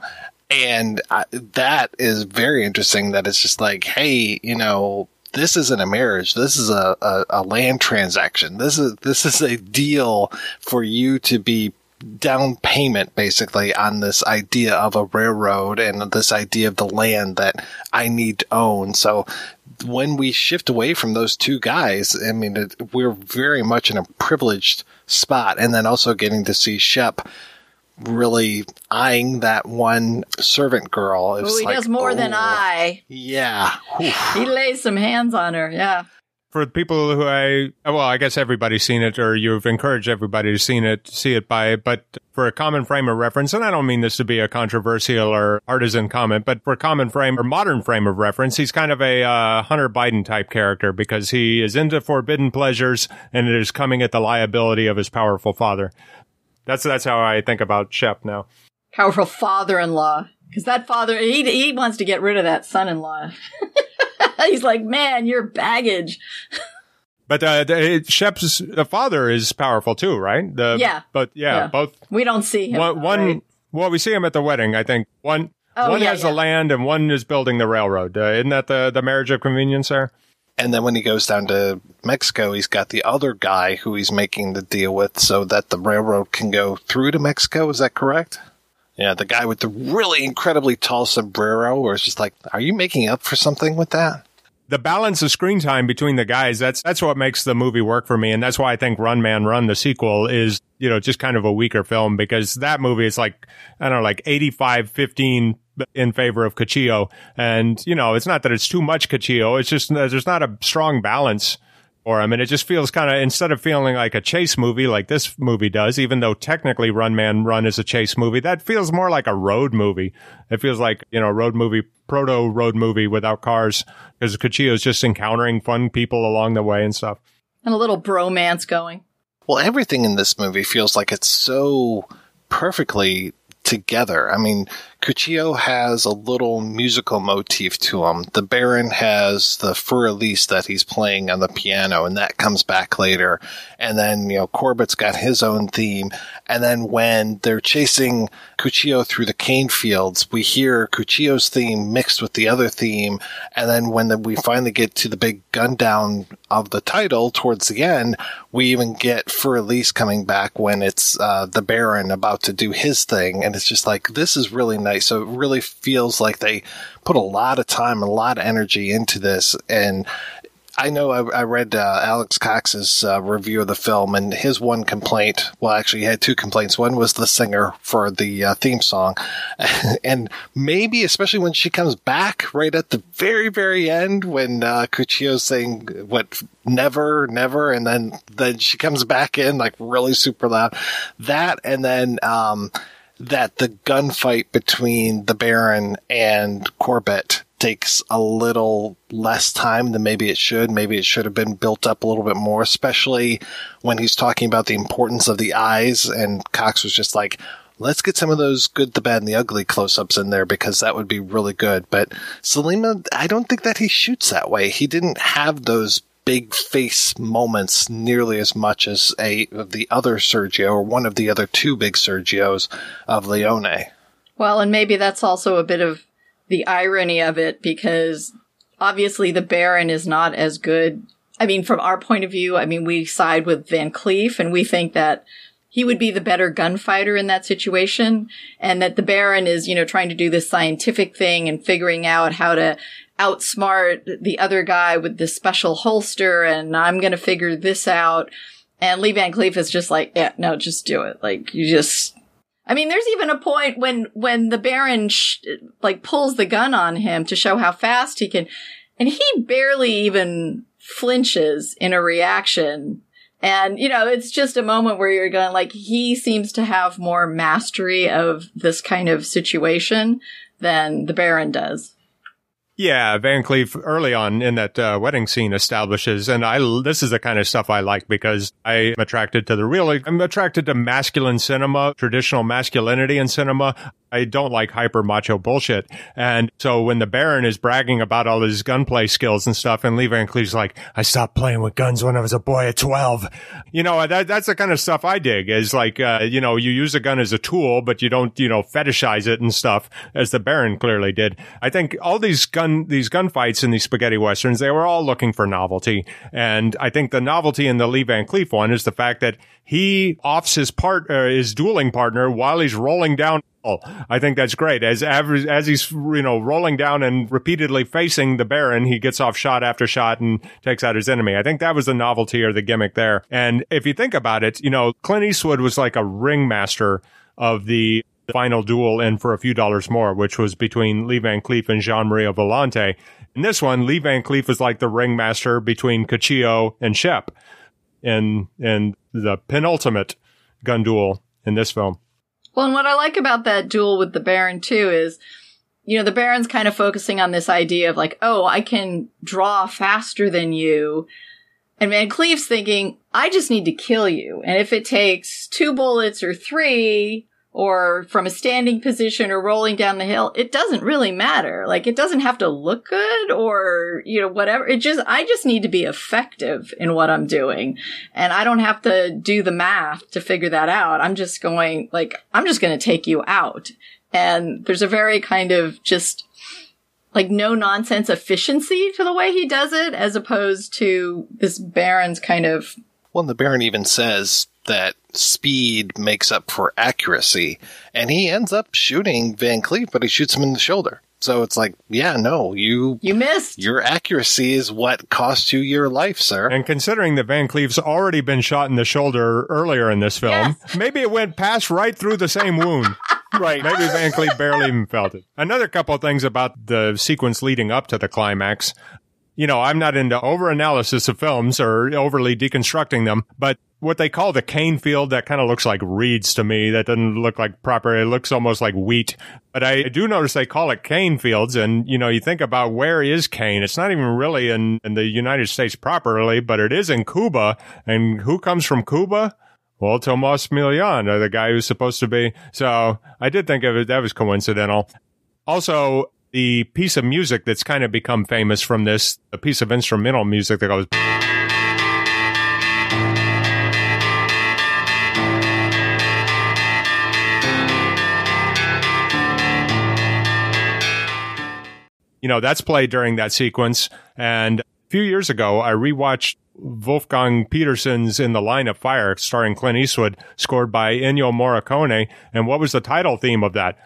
And I, that is very interesting that it's just like, hey, you know, this isn't a marriage. This is a, a, a, land transaction. This is this is a deal for you to be down payment basically on this idea of a railroad and this idea of the land that I need to own. So when we shift away from those two guys, I mean, it, we're very much in a privileged spot. And then also getting to see Shep really eyeing that one servant girl. Oh, he like, does more oh, than I. Yeah. he lays some hands on her. Yeah. For people who I, well, I guess everybody's seen it, or you've encouraged everybody to seen it, see it by, but for a common frame of reference, and I don't mean this to be a controversial or artisan comment, but for a common frame or modern frame of reference, he's kind of a uh, Hunter Biden type character because he is into forbidden pleasures and it is coming at the liability of his powerful father. That's that's how I think about Shep now. Powerful father-in-law, because that father he he wants to get rid of that son-in-law. He's like, man, you're baggage. But uh, the, Shep's the father is powerful too, right? The, Yeah. But yeah, Yeah. both We don't see him. one, one right? well, we see him at the wedding. I think one Oh, one yeah, has yeah. the land and one is building the railroad. Uh, isn't that the the marriage of convenience there? And then when he goes down to Mexico, he's got the other guy who he's making the deal with so that the railroad can go through to Mexico. Is that correct? Yeah, the guy with the really incredibly tall sombrero, where it's just like, are you making up for something with that? the balance of screen time between the guys that's that's what makes the movie work for me and that's why i think run man run the sequel is you know just kind of a weaker film because that movie is like i don't know like 85 15 in favor of Cuchillo. and you know it's not that it's too much Cuchillo. it's just there's not a strong balance for him and it just feels kind of instead of feeling like a chase movie like this movie does even though technically run man run is a chase movie that feels more like a road movie it feels like you know a road movie proto road movie without cars because Cuchillo's just encountering fun people along the way and stuff and a little bromance going. Well, everything in this movie feels like it's so perfectly together. I mean, Cuchillo has a little musical motif to him. The Baron has the Fur Elise that he's playing on the piano, and that comes back later. And then, you know, Corbett's got his own theme. And then when they're chasing Cuchillo through the cane fields, we hear Cuchillo's theme mixed with the other theme. And then when the, we finally get to the big gun down of the title towards the end, we even get Fur Elise coming back when it's uh, the Baron about to do his thing. And it's just like, this is really nice. So it really feels like they put a lot of time a lot of energy into this. And I know I, I read uh, Alex Cox's uh, review of the film, and his one complaint, well, actually, he had two complaints. One was the singer for the uh, theme song. and maybe, especially when she comes back right at the very, very end, when uh, Cuchillo's saying, what, never, never, and then, then she comes back in, like, really super loud. That, and then, um, that the gunfight between the Baron and Corbett takes a little less time than maybe it should. Maybe it should have been built up a little bit more, especially when he's talking about the importance of the eyes. And Cox was just like, let's get some of those good, the bad, and the ugly close ups in there because that would be really good. But Sollima, I don't think that he shoots that way. He didn't have those big face moments nearly as much as a the other Sergio or one of the other two big Sergios of Leone. Well, and maybe that's also a bit of the irony of it because obviously the Baron is not as good. I mean, from our point of view, I mean, we side with Van Cleef and we think that he would be the better gunfighter in that situation and that the Baron is, you know, trying to do this scientific thing and figuring out how to outsmart the other guy with this special holster and I'm going to figure this out. And Lee Van Cleef is just like, yeah, no, just do it. Like you just, I mean, there's even a point when, when the Baron sh- like pulls the gun on him to show how fast he can, and he barely even flinches in a reaction. And, you know, it's just a moment where you're going like, he seems to have more mastery of this kind of situation than the Baron does. Yeah, Van Cleef early on in that uh, wedding scene establishes, and I this is the kind of stuff I like because I'm attracted to the real. I'm attracted to masculine cinema, traditional masculinity in cinema. I don't like hyper macho bullshit. And so when the Baron is bragging about all his gunplay skills and stuff, and Lee Van Cleef's like, I stopped playing with guns when I was a boy at 12. You know, that, that's the kind of stuff I dig is like, uh, you know, you use a gun as a tool, but you don't, you know, fetishize it and stuff as the Baron clearly did. I think all these gun, these gunfights in these spaghetti westerns, they were all looking for novelty. And I think the novelty in the Lee Van Cleef one is the fact that he offs his part, uh, his dueling partner while he's rolling down I think that's great. As as he's you know rolling down and repeatedly facing the Baron, he gets off shot after shot and takes out his enemy. I think that was the novelty or the gimmick there. And if you think about it, you know, Clint Eastwood was like a ringmaster of the final duel in for a few dollars more, which was between Lee Van Cleef and Gian Maria Volonté. In this one, Lee Van Cleef was like the ringmaster between Cuchillo and Shep And in the penultimate gun duel in this film. Well, and what I like about that duel with the Baron too is, you know, the Baron's kind of focusing on this idea of like, oh, I can draw faster than you. And Van Cleef's thinking, I just need to kill you. And if it takes two bullets or three, or from a standing position or rolling down the hill, it doesn't really matter. Like it doesn't have to look good or, you know, whatever. It just, I just need to be effective in what I'm doing. And I don't have to do the math to figure that out. I'm just going, like, I'm just going to take you out. And there's a very kind of just like no nonsense efficiency to the way he does it as opposed to this Baron's kind of Well, the Baron even says that speed makes up for accuracy, and he ends up shooting Van Cleef, but he shoots him in the shoulder. So it's like, yeah, no, you you missed. your accuracy is what cost you your life, sir. And considering that Van Cleef's already been shot in the shoulder earlier in this film, maybe it went past right through the same wound. right. Maybe Van Cleef barely even felt it. Another couple of things about the sequence leading up to the climax. You know, I'm not into over analysis of films or overly deconstructing them, but what they call the cane field that kind of looks like reeds to me. That doesn't look like proper. It looks almost like wheat. But I do notice they call it cane fields. And, you know, you think about where is cane? It's not even really in, in the United States properly, but it is in Cuba. And who comes from Cuba? Well, Tomas Milian, uh, the guy who's supposed to be. So I did think of it. That was coincidental. Also, the piece of music that's kind of become famous from this, a piece of instrumental music that goes. You know, that's played during that sequence. And a few years ago, I rewatched Wolfgang Petersen's In the Line of Fire, starring Clint Eastwood, scored by Ennio Morricone. And what was the title theme of that?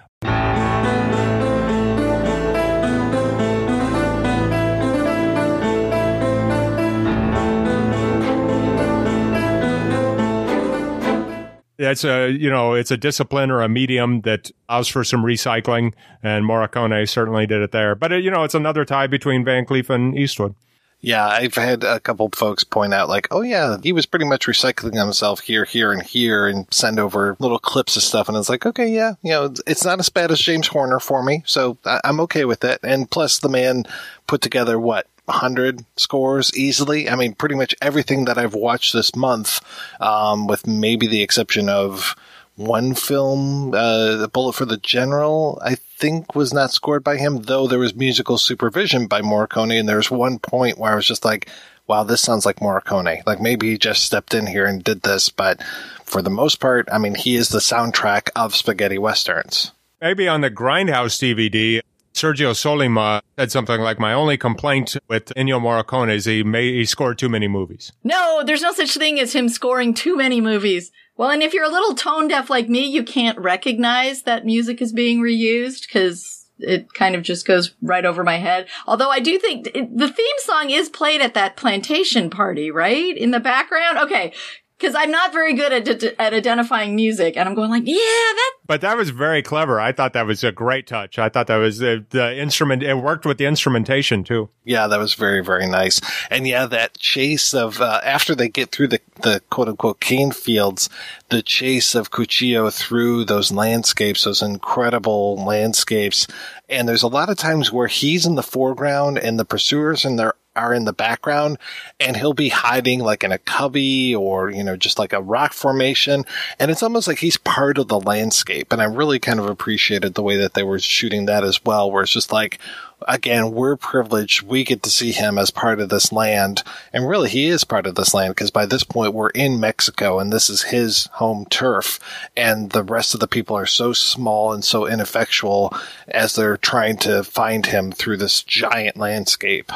It's a, you know, it's a discipline or a medium that allows for some recycling, and Morricone certainly did it there. But, uh, you know, it's another tie between Van Cleef and Eastwood. Yeah, I've had a couple folks point out, like, oh yeah, he was pretty much recycling himself here, here, and here, and send over little clips of stuff. And it's like, okay, yeah, you know, it's not as bad as James Horner for me, so I- I'm okay with it. And plus, the man put together what 100 scores easily. I mean, pretty much everything that I've watched this month, um, with maybe the exception of one film, uh, The Bullet for the General, I think was not scored by him, though there was musical supervision by Morricone. And there was one point where I was just like, wow, this sounds like Morricone. Like maybe he just stepped in here and did this. But for the most part, I mean, he is the soundtrack of spaghetti westerns. Maybe on the Grindhouse DVD, Sergio Sollima said something like, "My only complaint with Ennio Morricone is he may he scored too many movies." No, there's no such thing as him scoring too many movies. Well, and if you're a little tone deaf like me, you can't recognize that music is being reused because it kind of just goes right over my head. Although I do think the theme song is played at that plantation party, right? In the background. Okay. Cause I'm not very good at, at identifying music and I'm going like, yeah, that, But that was very clever. I thought that was a great touch. I thought that was the, the instrument. It worked with the instrumentation too. Yeah, that was very, very nice. And yeah, that chase of, uh, after they get through the, the quote unquote cane fields, the chase of Cuchillo through those landscapes, those incredible landscapes. And there's a lot of times where he's in the foreground and the pursuers and there are in the background and he'll be hiding like in a cubby or, you know, just like a rock formation. And it's almost like he's part of the landscape. And I really kind of appreciated the way that they were shooting that as well, where it's just like, again, we're privileged. We get to see him as part of this land. And really, he is part of this land because by this point, we're in Mexico and this is his home turf. And the rest of the people are so small and so ineffectual as they're trying to find him through this giant landscape.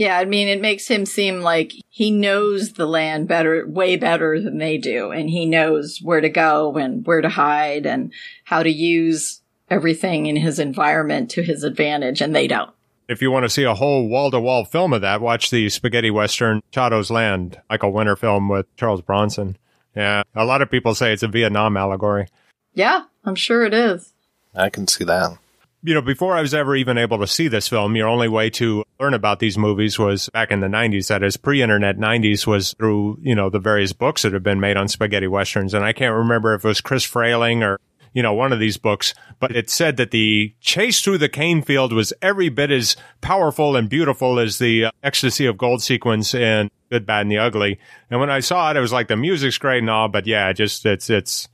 Yeah, I mean, it makes him seem like he knows the land better, way better than they do. And he knows where to go and where to hide and how to use everything in his environment to his advantage. And they don't. If you want to see a whole wall to wall film of that, watch the spaghetti western Chato's Land, Michael Winner film with Charles Bronson. Yeah. A lot of people say it's a Vietnam allegory. Yeah, I'm sure it is. I can see that. You know, before I was ever even able to see this film, your only way to learn about these movies was back in the 90s. That is, pre-internet 90s was through, you know, the various books that have been made on spaghetti westerns. And I can't remember if it was Chris Frayling or, you know, one of these books, but it said that the chase through the cane field was every bit as powerful and beautiful as the uh, ecstasy of gold sequence in Good, Bad, and the Ugly. And when I saw it, it was like the music's great and all, but yeah, just it's, it's,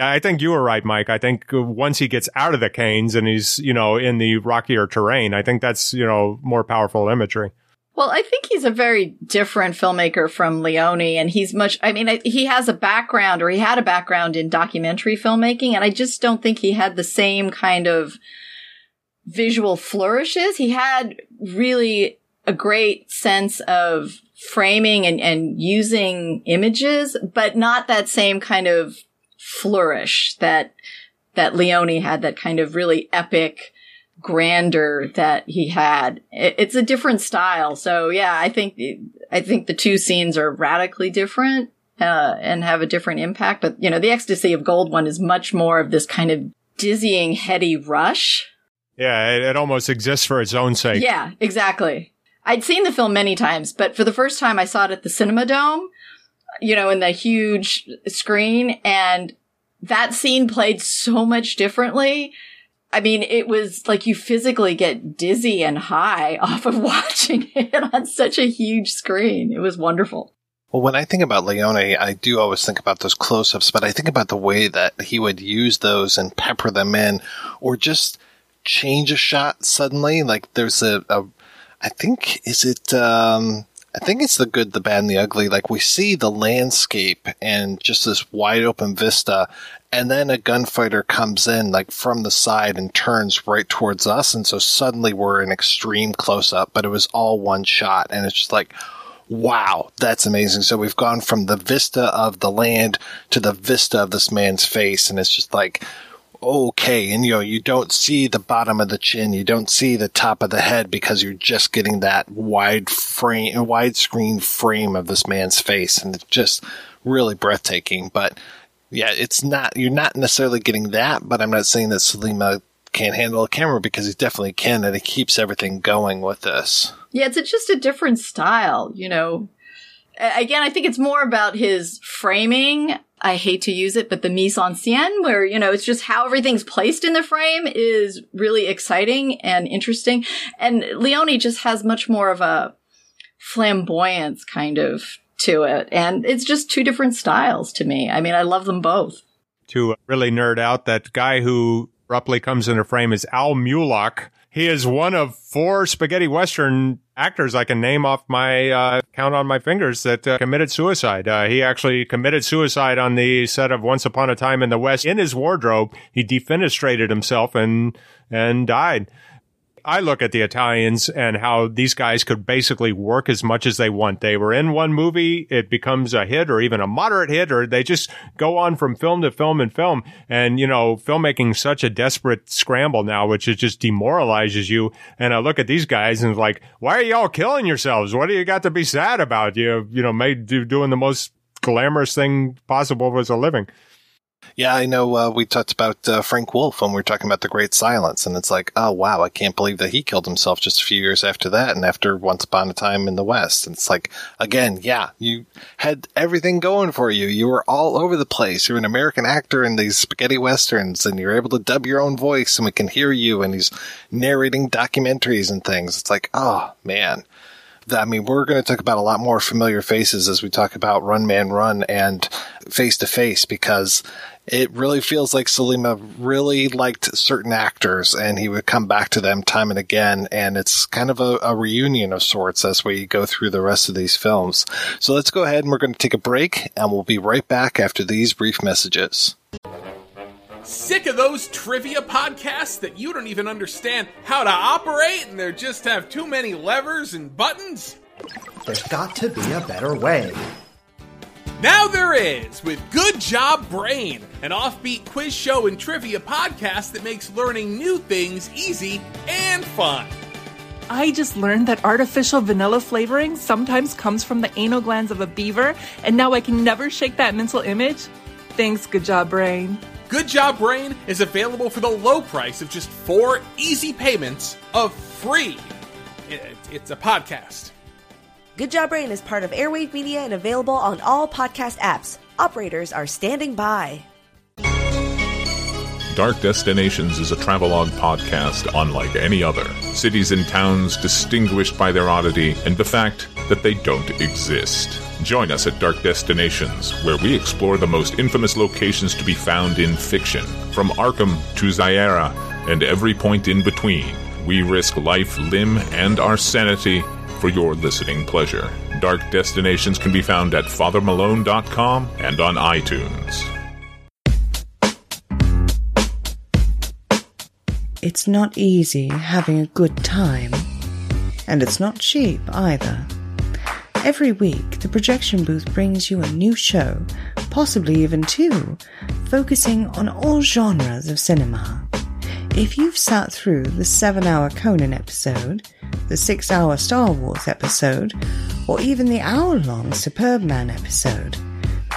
I think you were right, Mike. I think uh, once he gets out of the canes and he's, you know, in the rockier terrain, I think that's, you know, more powerful imagery. Well, I think he's a very different filmmaker from Leone, and he's much, I mean, he has a background or he had a background in documentary filmmaking, and I just don't think he had the same kind of visual flourishes. He had really a great sense of framing and, and using images, but not that same kind of flourish that, that Leone had, that kind of really epic, grandeur that he had. It's a different style. So yeah, I think, I think the two scenes are radically different, uh, and have a different impact. But, you know, the ecstasy of gold one is much more of this kind of dizzying, heady rush. Yeah, it, it almost exists for its own sake. Yeah, exactly. I'd seen the film many times, but for the first time I saw it at the Cinema Dome, you know, in the huge screen and that scene played so much differently. I mean, it was like you physically get dizzy and high off of watching it on such a huge screen. It was wonderful. Well, when I think about Leone, I do always think about those close ups, but I think about the way that he would use those and pepper them in or just change a shot suddenly. Like there's a, a I think, is it, um, I think it's the good, the bad, and the ugly. Like we see the landscape and just this wide open vista, and then a gunfighter comes in like from the side and turns right towards us, and so suddenly we're in extreme close up, but it was all one shot, and it's just like, wow, that's amazing. So we've gone from the vista of the land to the vista of this man's face, and it's just like okay. And you know, you don't see the bottom of the chin, you don't see the top of the head because you're just getting that wide frame, widescreen frame of this man's face, and it's just really breathtaking. But yeah, it's not. You're not necessarily getting that, but I'm not saying that Sollima can't handle a camera because he definitely can, and he keeps everything going with this. Yeah, it's just a different style, you know. Again, I think it's more about his framing I hate to use it, but the mise en scène, where, you know, it's just how everything's placed in the frame is really exciting and interesting. And Leone just has much more of a flamboyance kind of to it. And it's just two different styles to me. I mean, I love them both. To really nerd out, that guy who abruptly comes into frame is Al Mulock. He is one of four spaghetti western actors I can name off my uh, count on my fingers that uh, committed suicide. Uh, he actually committed suicide on the set of Once Upon a Time in the West. In his wardrobe, he defenestrated himself and and died. I look at the Italians and how these guys could basically work as much as they want. They were in one movie, it becomes a hit or even a moderate hit, or they just go on from film to film and film. And, you know, filmmaking such a desperate scramble now, which it just demoralizes you. And I look at these guys and like, why are y'all killing yourselves? What do you got to be sad about? You, you know, made doing the most glamorous thing possible was a living. Yeah, I know. Uh, we talked about uh, Frank Wolff when we were talking about the Great Silence, and it's like, oh wow, I can't believe that he killed himself just a few years after that, and after Once Upon a Time in the West. And it's like, again, yeah, you had everything going for you. You were all over the place. You're an American actor in these spaghetti westerns, and you're able to dub your own voice, and we can hear you, and he's narrating documentaries and things. It's like, oh man. I mean, we're going to talk about a lot more familiar faces as we talk about Run Man Run and Face to Face because it really feels like Sollima really liked certain actors and he would come back to them time and again. And it's kind of a, a, reunion of sorts as we go through the rest of these films. So let's go ahead and we're going to take a break and we'll be right back after these brief messages. Sick of those trivia podcasts that you don't even understand how to operate and they just have too many levers and buttons? There's got to be a better way. Now there is with Good Job Brain, an offbeat quiz show and trivia podcast that makes learning new things easy and fun. I just learned that artificial vanilla flavoring sometimes comes from the anal glands of a beaver, and now I can never shake that mental image. Thanks, Good Job Brain. Good Job Brain is available for the low price of just four easy payments of free. It's a podcast. Good Job Brain is part of Airwave Media and available on all podcast apps. Operators are standing by. Dark Destinations is a travelogue podcast unlike any other. Cities and towns distinguished by their oddity and the fact that they don't exist. Join us at Dark Destinations, where we explore the most infamous locations to be found in fiction, from Arkham to Zaira and every point in between. We risk life, limb, and our sanity for your listening pleasure. Dark Destinations can be found at fathermalone.com and on iTunes. It's not easy having a good time, and it's not cheap either. Every week, the projection booth brings you a new show, possibly even two, focusing on all genres of cinema. If you've sat through the seven hour Conan episode, the six hour Star Wars episode, or even the hour long Superbman episode,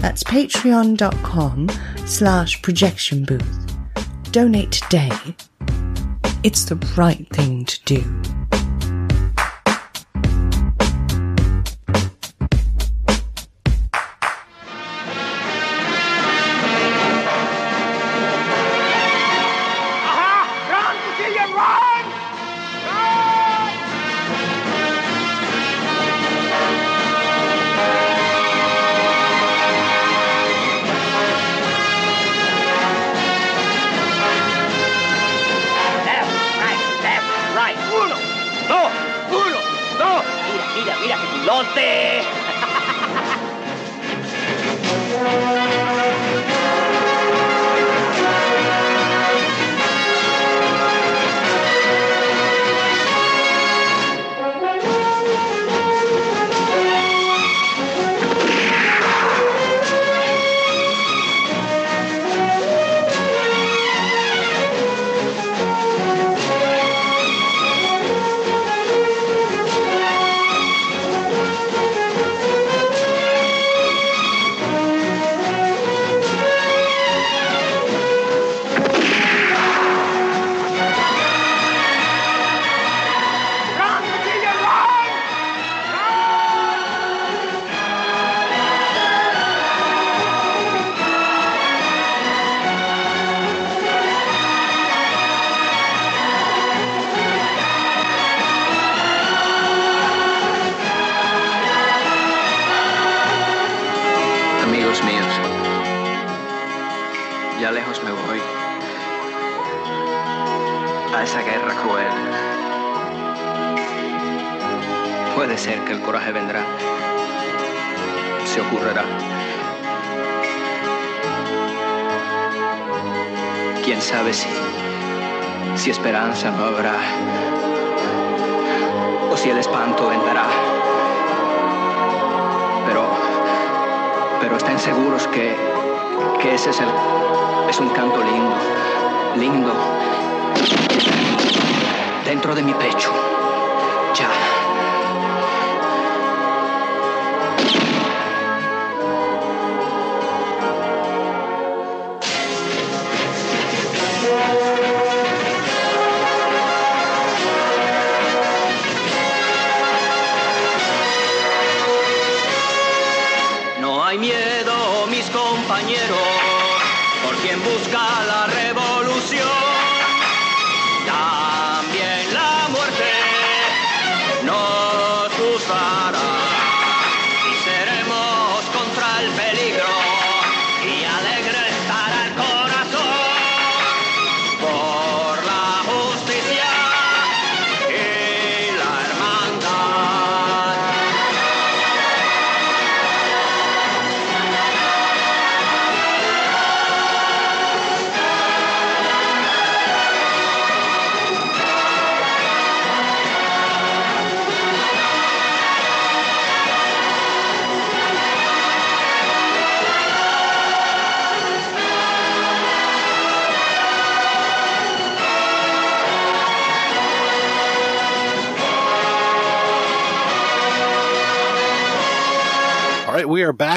that's patreon.com slash projection booth. Donate today. It's the right thing to do.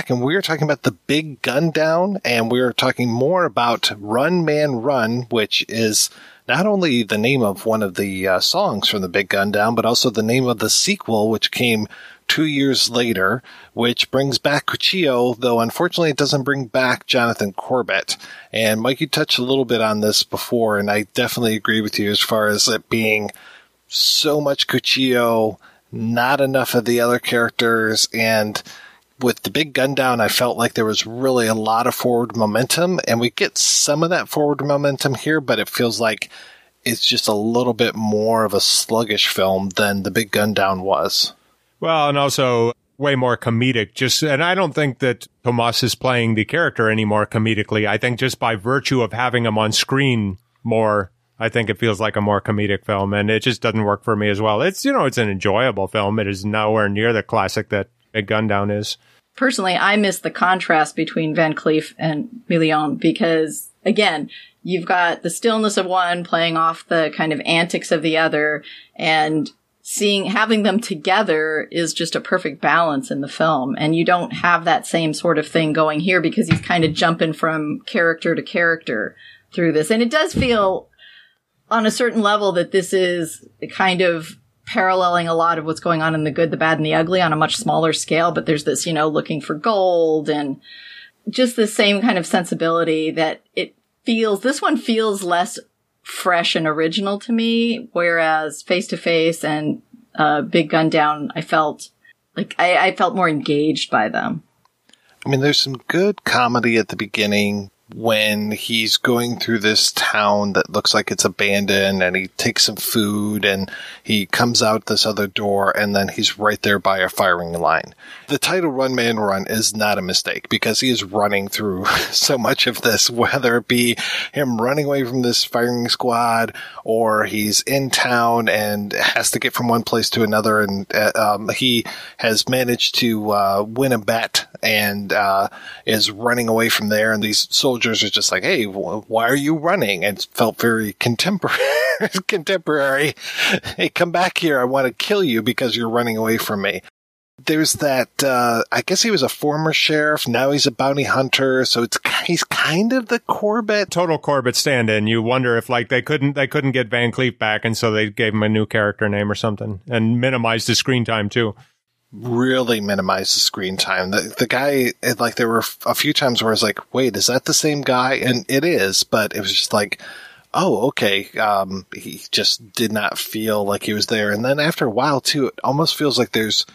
Back and we are talking about the big gun down and we are talking more about Run Man Run, which is not only the name of one of the uh, songs from the big gun down, but also the name of the sequel, which came two years later, which brings back Cuchillo, though unfortunately it doesn't bring back Jonathan Corbett. And Mike, you touched a little bit on this before, and I definitely agree with you as far as it being so much Cuchillo, not enough of the other characters, and with the big gun down, I felt like there was really a lot of forward momentum, and we get some of that forward momentum here, but it feels like it's just a little bit more of a sluggish film than the big gun down was. Well, and also way more comedic. Just, and I don't think that Tomas is playing the character any more comedically. I think just by virtue of having him on screen more, I think it feels like a more comedic film, and it just doesn't work for me as well. It's, you know, it's an enjoyable film. It is nowhere near the classic that Big Gun Down is. Personally, I miss the contrast between Van Cleef and Milian because, again, you've got the stillness of one playing off the kind of antics of the other, and seeing having them together is just a perfect balance in the film. And you don't have that same sort of thing going here because he's kind of jumping from character to character through this. And it does feel on a certain level that this is kind of paralleling a lot of what's going on in the good the bad and the ugly on a much smaller scale but there's this you know looking for gold and just the same kind of sensibility that it feels this one feels less fresh and original to me. Whereas Face to Face and uh, Big Gun Down, I felt like I, I felt more engaged by them. I mean, there's some good comedy at the beginning when he's going through this town that looks like it's abandoned and he takes some food and he comes out this other door and then he's right there by a firing line. The title Run Man Run is not a mistake because he is running through so much of this, whether it be him running away from this firing squad or he's in town and has to get from one place to another and uh, um, he has managed to uh, win a bet and uh, is running away from there and these soldiers soldiers are just like, "Hey, why are you running?" And it felt very contemporary. contemporary. Hey, come back here! I want to kill you because you're running away from me. There's that. Uh, I guess he was a former sheriff. Now he's a bounty hunter. So it's he's kind of the Corbett, total Corbett stand-in. You wonder if like they couldn't they couldn't get Van Cleef back, and so they gave him a new character name or something, and minimized his screen time too really minimize the screen time. The the guy, it, like there were a few times where I was like, wait, is that the same guy? And it is, but it was just like, oh, okay. Um, he just did not feel like he was there. And then after a while too, it almost feels like there's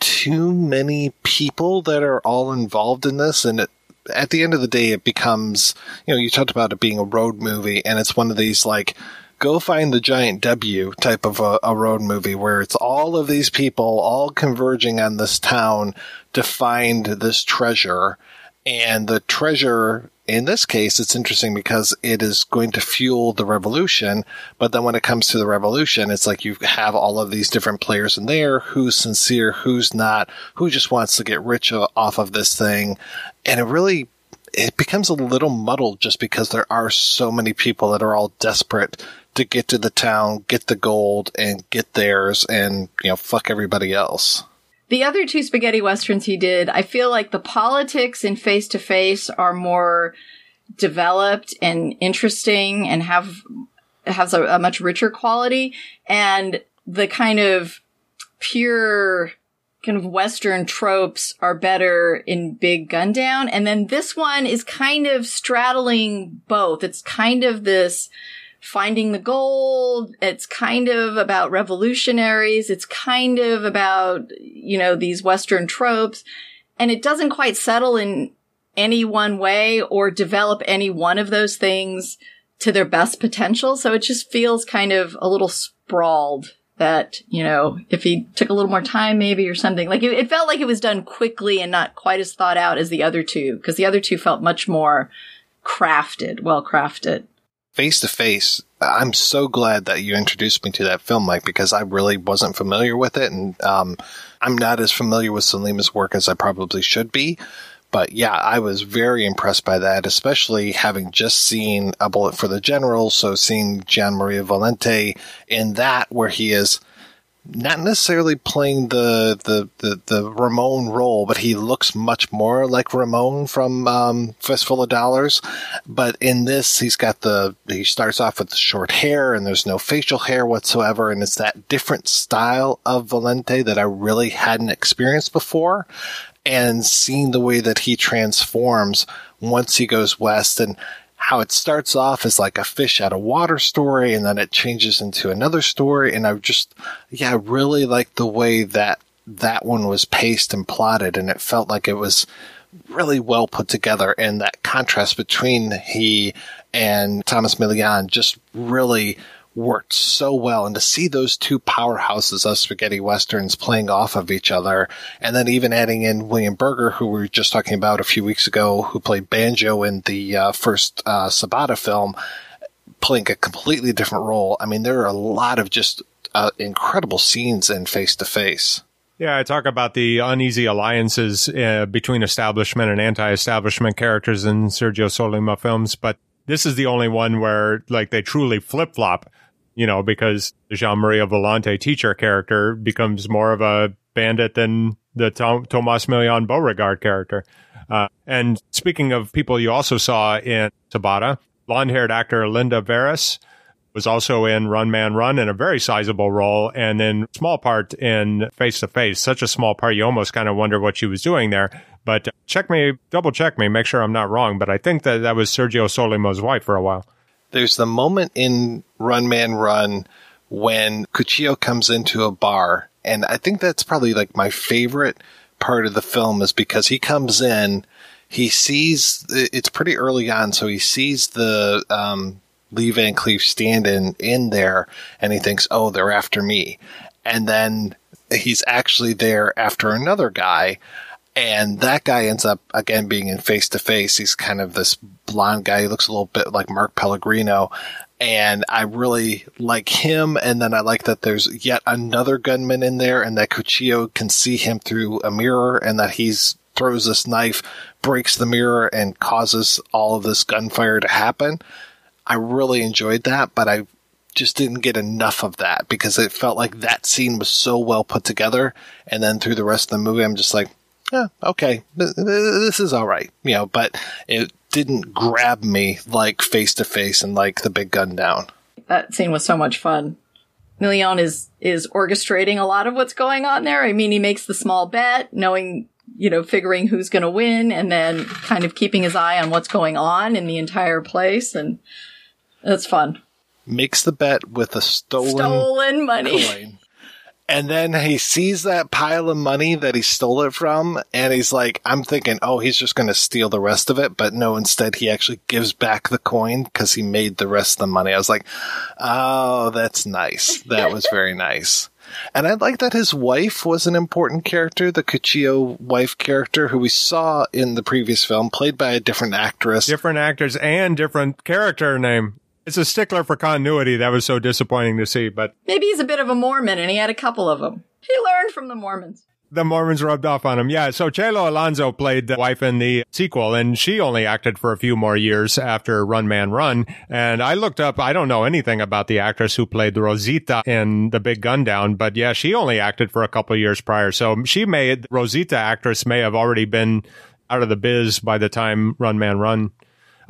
too many people that are all involved in this. And it, at the end of the day, it becomes, you know, you talked about it being a road movie and it's one of these like, go find the giant W type of a, a, road movie where it's all of these people all converging on this town to find this treasure. And the treasure, in this case, it's interesting because it is going to fuel the revolution. But then when it comes to the revolution, it's like you have all of these different players in there. Who's sincere? Who's not? Who just wants to get rich off of this thing? And it really it becomes a little muddled just because there are so many people that are all desperate to get to the town, get the gold, and get theirs, and you know, fuck everybody else. The other two spaghetti westerns he did, I feel like the politics in Face to Face are more developed and interesting, and have has a, a much richer quality, and the kind of pure kind of Western tropes are better in Big Gun Down. And then this one is kind of straddling both. It's kind of this finding the gold. It's kind of about revolutionaries. It's kind of about, you know, these Western tropes. And it doesn't quite settle in any one way or develop any one of those things to their best potential. So it just feels kind of a little sprawled that, you know, if he took a little more time maybe or something, like it, it felt like it was done quickly and not quite as thought out as the other two, because the other two felt much more crafted, well crafted face to face, I'm so glad that you introduced me to that film, Mike, because I really wasn't familiar with it. And um, I'm not as familiar with Sollima's work as I probably should be. But yeah, I was very impressed by that, especially having just seen A Bullet for the General. So seeing Gian Maria Volonté in that, where he is not necessarily playing the, the, the, the Ramon role, but he looks much more like Ramon from um, Fistful of Dollars. But in this, he's got the, he starts off with the short hair and there's no facial hair whatsoever. And it's that different style of Volonté that I really hadn't experienced before. And seeing the way that he transforms once he goes west and how it starts off as like a fish out of water story and then it changes into another story. And I just, yeah, really like the way that that one was paced and plotted and it felt like it was really well put together and that contrast between he and Tomas Milian just really worked so well. And to see those two powerhouses of spaghetti westerns playing off of each other, and then even adding in William Berger, who we were just talking about a few weeks ago, who played Banjo in the uh, first uh, Sabata film, playing a completely different role. I mean, there are a lot of just uh, incredible scenes in Face to Face. Yeah, I talk about the uneasy alliances uh, between establishment and anti-establishment characters in Sergio Sollima films, but this is the only one where like they truly flip flop you know, because the Gian Maria Volonté teacher character becomes more of a bandit than the Tom- Tomas Milian Beauregard character. Uh, and speaking of people you also saw in Sabata, blonde haired actor Linda Veras was also in Run Man Run in a very sizable role and then small part in Face to Face. Such a small part, you almost kind of wonder what she was doing there. But check me, double check me, make sure I'm not wrong. But I think that that was Sergio Sollima's wife for a while there's the moment in Run Man Run when Cuchillo comes into a bar, and I think that's probably like my favorite part of the film is because he comes in, he sees it's pretty early on, so he sees the um, Lee Van Cleef stand-in in there, and he thinks, "Oh, they're after me," and then he's actually there after another guy and that guy ends up again being in face to face. He's kind of this blonde guy. He looks a little bit like Mark Pellegrino. And I really like him. And then I like that there's yet another gunman in there and that Cuchillo can see him through a mirror and that he's throws this knife, breaks the mirror and causes all of this gunfire to happen. I really enjoyed that, but I just didn't get enough of that because it felt like that scene was so well put together. And then through the rest of the movie, I'm just like, yeah, okay, this is all right, you know, but it didn't grab me like face to face and like the big gun down. That scene was so much fun. Milian is is orchestrating a lot of what's going on there. I mean, he makes the small bet, knowing you know, figuring who's going to win, and then kind of keeping his eye on what's going on in the entire place, and that's fun. Makes the bet with a stolen stolen money. Coin. And then he sees that pile of money that he stole it from, and he's like, I'm thinking, oh, he's just going to steal the rest of it. But no, instead, he actually gives back the coin because he made the rest of the money. I was like, oh, that's nice. That was very nice. And I like that his wife was an important character, the Cuchillo wife character, who we saw in the previous film, played by a different actress. Different actors and different character name. It's a stickler for continuity that was so disappointing to see, but maybe he's a bit of a Mormon and he had a couple of them. He learned from the Mormons. The Mormons rubbed off on him. Yeah. So Chelo Alonso played the wife in the sequel and she only acted for a few more years after Run Man Run. And I looked up, I don't know anything about the actress who played Rosita in The Big Gun Down, but yeah, she only acted for a couple years prior. So she may, Rosita actress may have already been out of the biz by the time Run Man Run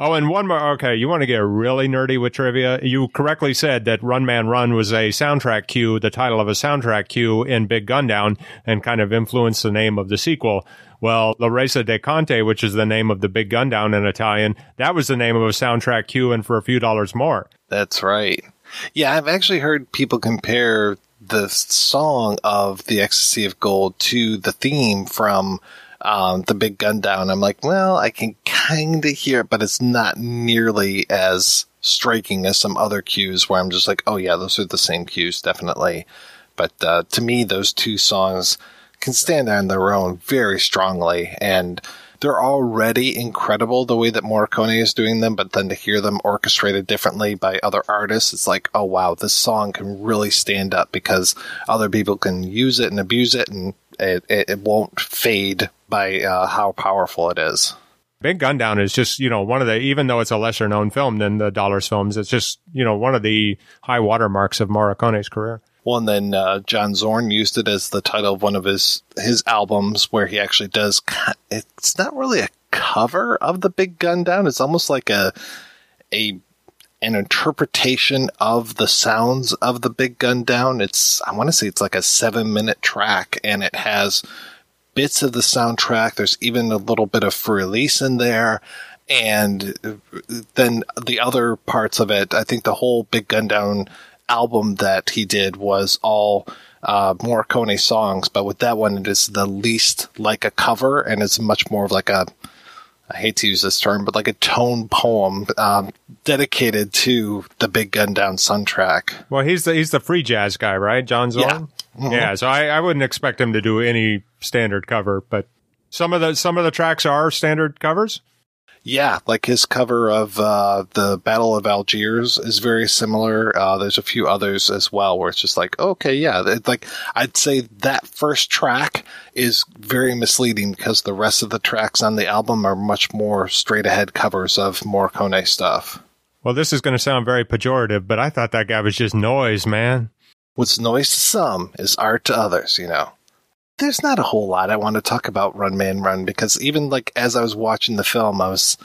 Oh, and one more. Okay, you want to get really nerdy with trivia? You correctly said that Run Man Run was a soundtrack cue, the title of a soundtrack cue in Big Gun Down, and kind of influenced the name of the sequel. Well, La Resa dei Conti, which is the name of the Big Gun Down in Italian, that was the name of a soundtrack cue, and for a few dollars more. That's right. Yeah, I've actually heard people compare the song of The Ecstasy of Gold to the theme from um, the big gun down. I'm like, well, I can kind of hear it, but it's not nearly as striking as some other cues where I'm just like, oh yeah, those are the same cues, definitely. But uh, to me, those two songs can stand on their own very strongly, and they're already incredible the way that Morricone is doing them. But then to hear them orchestrated differently by other artists, it's like, oh wow, this song can really stand up because other people can use it and abuse it, and it, it, won't fade by uh, how powerful it is. Big Gun Down is just, you know, one of the, even though it's a lesser known film than the Dollars films, it's just, you know, one of the high watermarks of Morricone's career. Well, and then uh, John Zorn used it as the title of one of his his albums, where he actually does. It's not really a cover of the Big Gun Down. It's almost like a a an interpretation of the sounds of the Big Gun Down. It's I want to say it's like a seven minute track, and it has bits of the soundtrack. There's even a little bit of release in there. And then the other parts of it, I think the whole Big Gun Down album that he did was all uh, Morricone songs, but with that one, it is the least like a cover, and it's much more of like a I hate to use this term, but like a tone poem um, dedicated to the Big Gun Down soundtrack. Well, he's the he's the free jazz guy, right? John Zorn. Yeah. Mhm. Yeah, so I, I wouldn't expect him to do any standard cover, but some of the some of the tracks are standard covers. Yeah, like his cover of uh, the Battle of Algiers is very similar. Uh, there's a few others as well where it's just like, okay, yeah, it, like I'd say that first track is very misleading because the rest of the tracks on the album are much more straight ahead covers of Morricone stuff. Well, this is going to sound very pejorative, but I thought that guy was just noise, man. What's noise to some is art to others, you know. There's not a whole lot I want to talk about Run Man Run because even like as I was watching the film, I was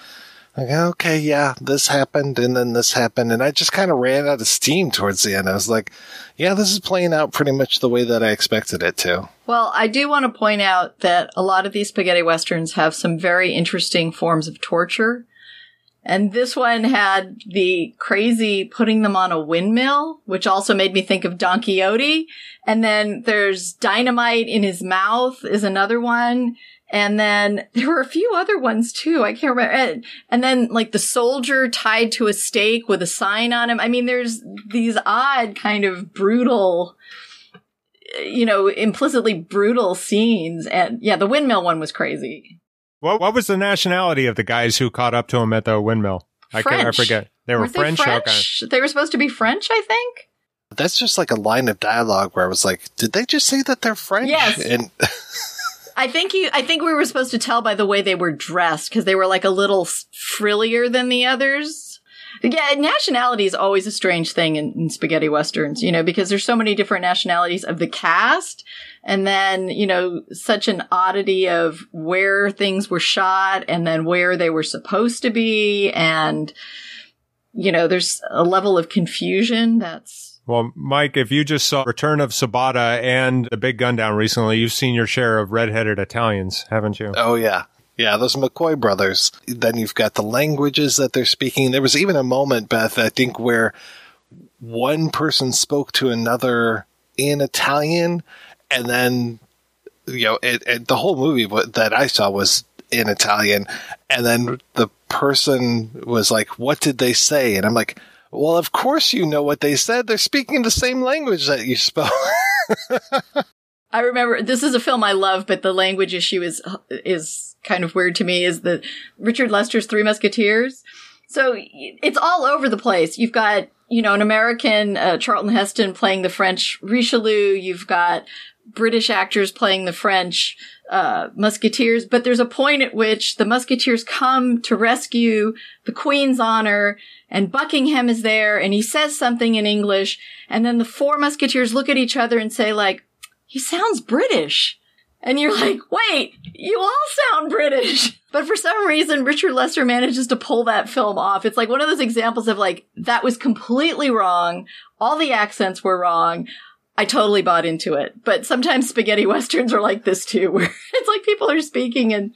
like, okay, yeah, this happened and then this happened. And I just kind of ran out of steam towards the end. I was like, yeah, this is playing out pretty much the way that I expected it to. Well, I do want to point out that a lot of these spaghetti westerns have some very interesting forms of torture. And this one had the crazy putting them on a windmill, which also made me think of Don Quixote. And then there's dynamite in his mouth is another one. And then there were a few other ones too. I can't remember. And, then like the soldier tied to a stake with a sign on him. I mean, there's these odd kind of brutal, you know, implicitly brutal scenes. And yeah, the windmill one was crazy. What what was the nationality of the guys who caught up to him at the windmill? I can't, I forget. They were Weren't French. They, Okay. French? they were supposed to be French, I think. That's just like a line of dialogue where I was like, did they just say that they're French? Yes. And I think you. I think we were supposed to tell by the way they were dressed because they were like a little frillier than the others. Yeah, nationality is always a strange thing in, in spaghetti westerns, you know, because there's so many different nationalities of the cast, and then you know, such an oddity of where things were shot, and then where they were supposed to be, and you know, there's a level of confusion that's Well, Mike, if you just saw Return of Sabata and The Big Gun Down recently, you've seen your share of redheaded Italians, haven't you? Oh yeah. Yeah, those McCoy brothers. Then you've got the languages that they're speaking. There was even a moment, Beth, I think, where one person spoke to another in Italian, and then you know, it, it, the whole movie that I saw was in Italian, and then the person was like, "What did they say?" And I'm like, "Well, of course you know what they said. They're speaking the same language that you spoke." I remember this is a film I love, but the language issue is is kind of weird to me. Is the Richard Lester's Three Musketeers? So it's all over the place. You've got you know an American uh, Charlton Heston playing the French Richelieu. You've got British actors playing the French uh, Musketeers. But there's a point at which the Musketeers come to rescue the Queen's honor, and Buckingham is there, and he says something in English, and then the four Musketeers look at each other and say like he sounds British. And you're like, wait, you all sound British. But for some reason, Richard Lester manages to pull that film off. It's like one of those examples of like, that was completely wrong. All the accents were wrong. I totally bought into it. But sometimes spaghetti westerns are like this too, where it's like people are speaking and,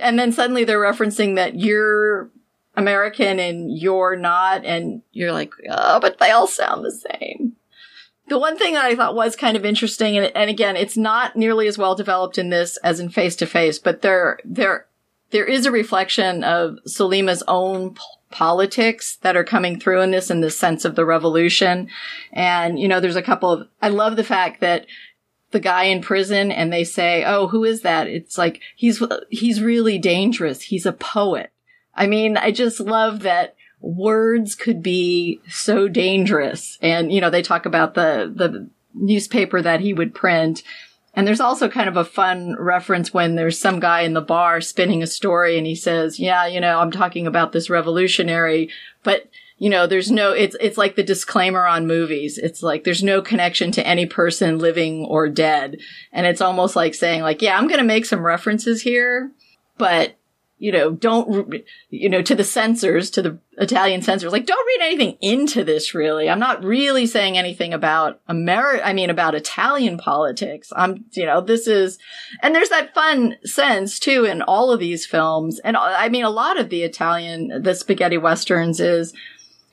and then suddenly they're referencing that you're American and you're not. And you're like, oh, but they all sound the same. The one thing that I thought was kind of interesting, and, and again, it's not nearly as well developed in this as in Face to Face, but there, there, there is a reflection of Sollima's own politics that are coming through in this, in the sense of the revolution. And, you know, there's a couple of, I love the fact that the guy in prison and they say, Oh, who is that? It's like, he's, he's really dangerous. He's a poet. I mean, I just love that words could be so dangerous. And, you know, they talk about the, the newspaper that he would print. And there's also kind of a fun reference when there's some guy in the bar spinning a story and he says, yeah, you know, I'm talking about this revolutionary, but you know, there's no, it's, it's like the disclaimer on movies. It's like there's no connection to any person living or dead. And it's almost like saying like, yeah, I'm going to make some references here, but you know, don't, you know, to the censors, to the Italian censors, like, don't read anything into this, really. I'm not really saying anything about America, I mean, about Italian politics. I'm, you know, this is, and there's that fun sense, too, in all of these films. And I mean, a lot of the Italian, the spaghetti westerns is,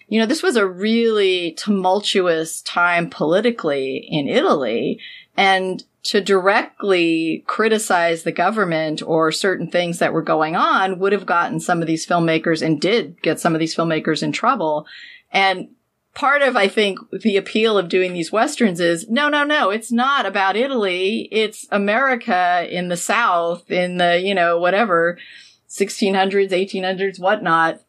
you know, this was a really tumultuous time politically in Italy. And to directly criticize the government or certain things that were going on would have gotten some of these filmmakers and did get some of these filmmakers in trouble. And part of, I think, the appeal of doing these westerns is no, no, no, it's not about Italy. It's America in the South in the, you know, whatever, 1600s, 1800s, whatnot.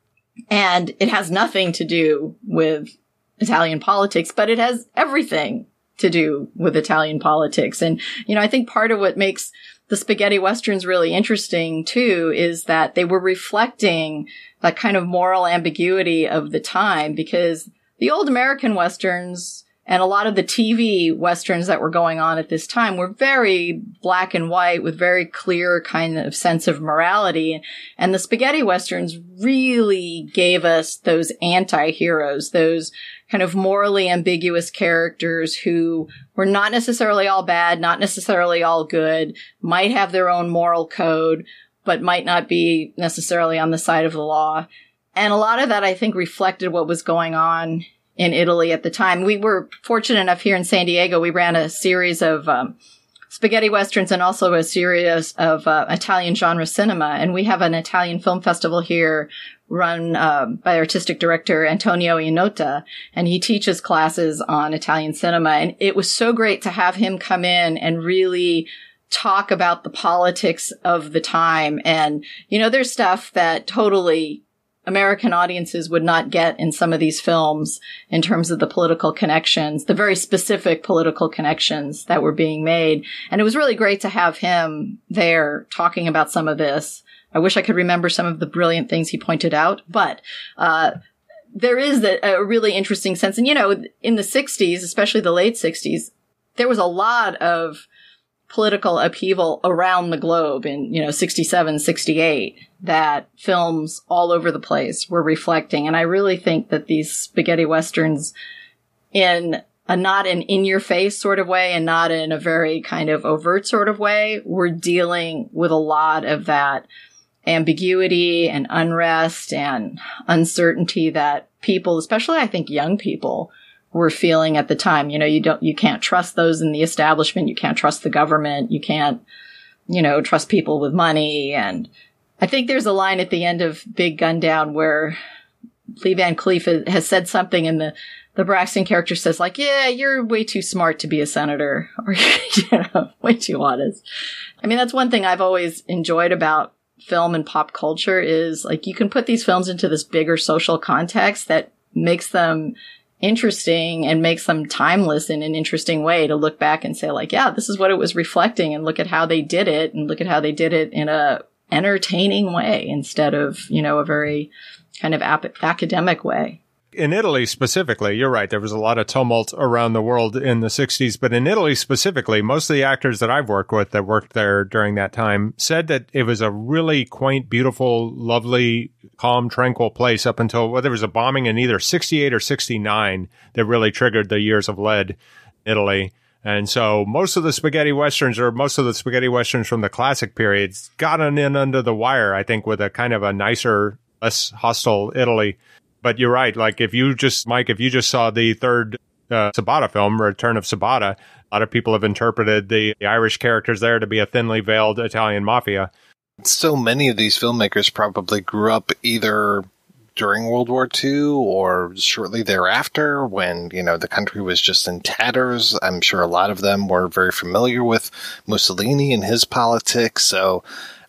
And it has nothing to do with Italian politics, but it has everything to do with Italian politics. And, you know, I think part of what makes the spaghetti westerns really interesting too is that they were reflecting that kind of moral ambiguity of the time because the old American westerns and a lot of the TV westerns that were going on at this time were very black and white with very clear kind of sense of morality. And the spaghetti westerns really gave us those anti-heroes, those kind of morally ambiguous characters who were not necessarily all bad, not necessarily all good, might have their own moral code, but might not be necessarily on the side of the law. And a lot of that, I think, reflected what was going on in Italy at the time. We were fortunate enough here in San Diego. We ran a series of um, spaghetti westerns and also a series of uh, Italian genre cinema. And we have an Italian film festival here run um, by artistic director Antonio Iannotta, and he teaches classes on Italian cinema. And it was so great to have him come in and really talk about the politics of the time. And, you know, there's stuff that totally American audiences would not get in some of these films in terms of the political connections, the very specific political connections that were being made. And it was really great to have him there talking about some of this. I wish I could remember some of the brilliant things he pointed out, but, uh, there is a, a really interesting sense. And, you know, in the 60s, especially the late 60s, there was a lot of political upheaval around the globe in, you know, 67, 68 that films all over the place were reflecting. And I really think that these spaghetti westerns in a not an in your face sort of way and not in a very kind of overt sort of way were dealing with a lot of that ambiguity and unrest and uncertainty that people, especially I think young people, were feeling at the time. You know, you don't, you can't trust those in the establishment. You can't trust the government. You can't, you know, trust people with money. And I think there's a line at the end of Big Gun Down where Lee Van Cleef has said something and the, the Braxton character says like, yeah, you're way too smart to be a senator or, you know, way too honest. I mean, that's one thing I've always enjoyed about film and pop culture is like you can put these films into this bigger social context that makes them interesting and makes them timeless in an interesting way to look back and say like, yeah, this is what it was reflecting and look at how they did it and look at how they did it in a entertaining way instead of, you know, a very kind of ap- academic way in Italy specifically, you're right. There was a lot of tumult around the world in the 60s, but in Italy specifically, most of the actors that I've worked with that worked there during that time said that it was a really quaint, beautiful, lovely, calm, tranquil place up until well, there was a bombing in either 68 or 69 that really triggered the years of lead Italy. And so most of the spaghetti westerns or most of the spaghetti westerns from the classic periods got in under the wire, I think, with a kind of a nicer, less hostile Italy but you're right. Like if you just, Mike, if you just saw the third uh, Sabata film, Return of Sabata, a lot of people have interpreted the, the Irish characters there to be a thinly veiled Italian mafia. So many of these filmmakers probably grew up either during World War II or shortly thereafter when, you know, the country was just in tatters. I'm sure a lot of them were very familiar with Mussolini and his politics. So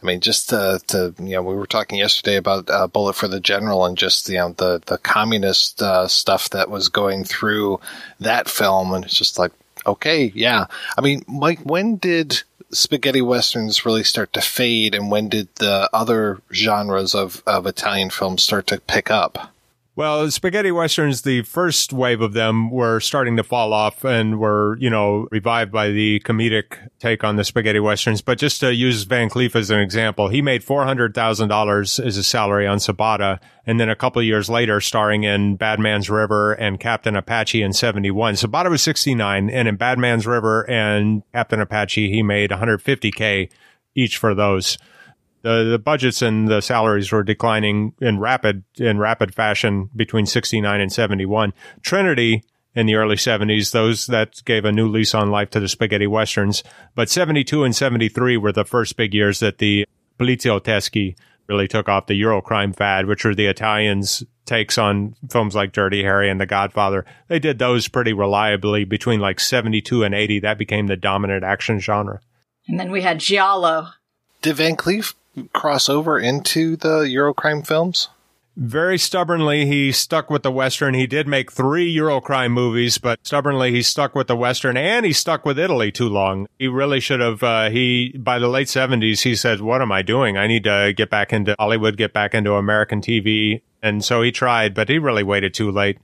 I mean, just to, to, you know, we were talking yesterday about uh, Bullet for the General and just, you know, the, the communist uh, stuff that was going through that film. And it's just like, okay, yeah. I mean, Mike, when did spaghetti westerns really start to fade and when did the other genres of, of Italian films start to pick up? Well, spaghetti westerns, the first wave of them were starting to fall off and were, you know, revived by the comedic take on the spaghetti westerns. But just to use Van Cleef as an example, he made $400,000 as a salary on Sabata. And then a couple years later, starring in Bad Man's River and Captain Apache in 71. Sabata was 69 and in Bad Man's River and Captain Apache, he made 150K each for those the the budgets and the salaries were declining in rapid in rapid fashion between 69 and 71 trinity in the early 70s those that gave a new lease on life to the spaghetti westerns. But 72 and 73 were the first big years that the poliziotteschi really took off the eurocrime fad which were the italians takes on films like dirty harry and the godfather. They did those pretty reliably between like 72 and 80 that became the dominant action genre. And then we had giallo did van cleef cross over into the Eurocrime films? Very stubbornly, he stuck with the Western. He did make three Eurocrime movies, but stubbornly, he stuck with the Western and he stuck with Italy too long. He really should have, uh, he, by the late 70s, he said, what am I doing? I need to get back into Hollywood, get back into American TV. And so he tried, but he really waited too late.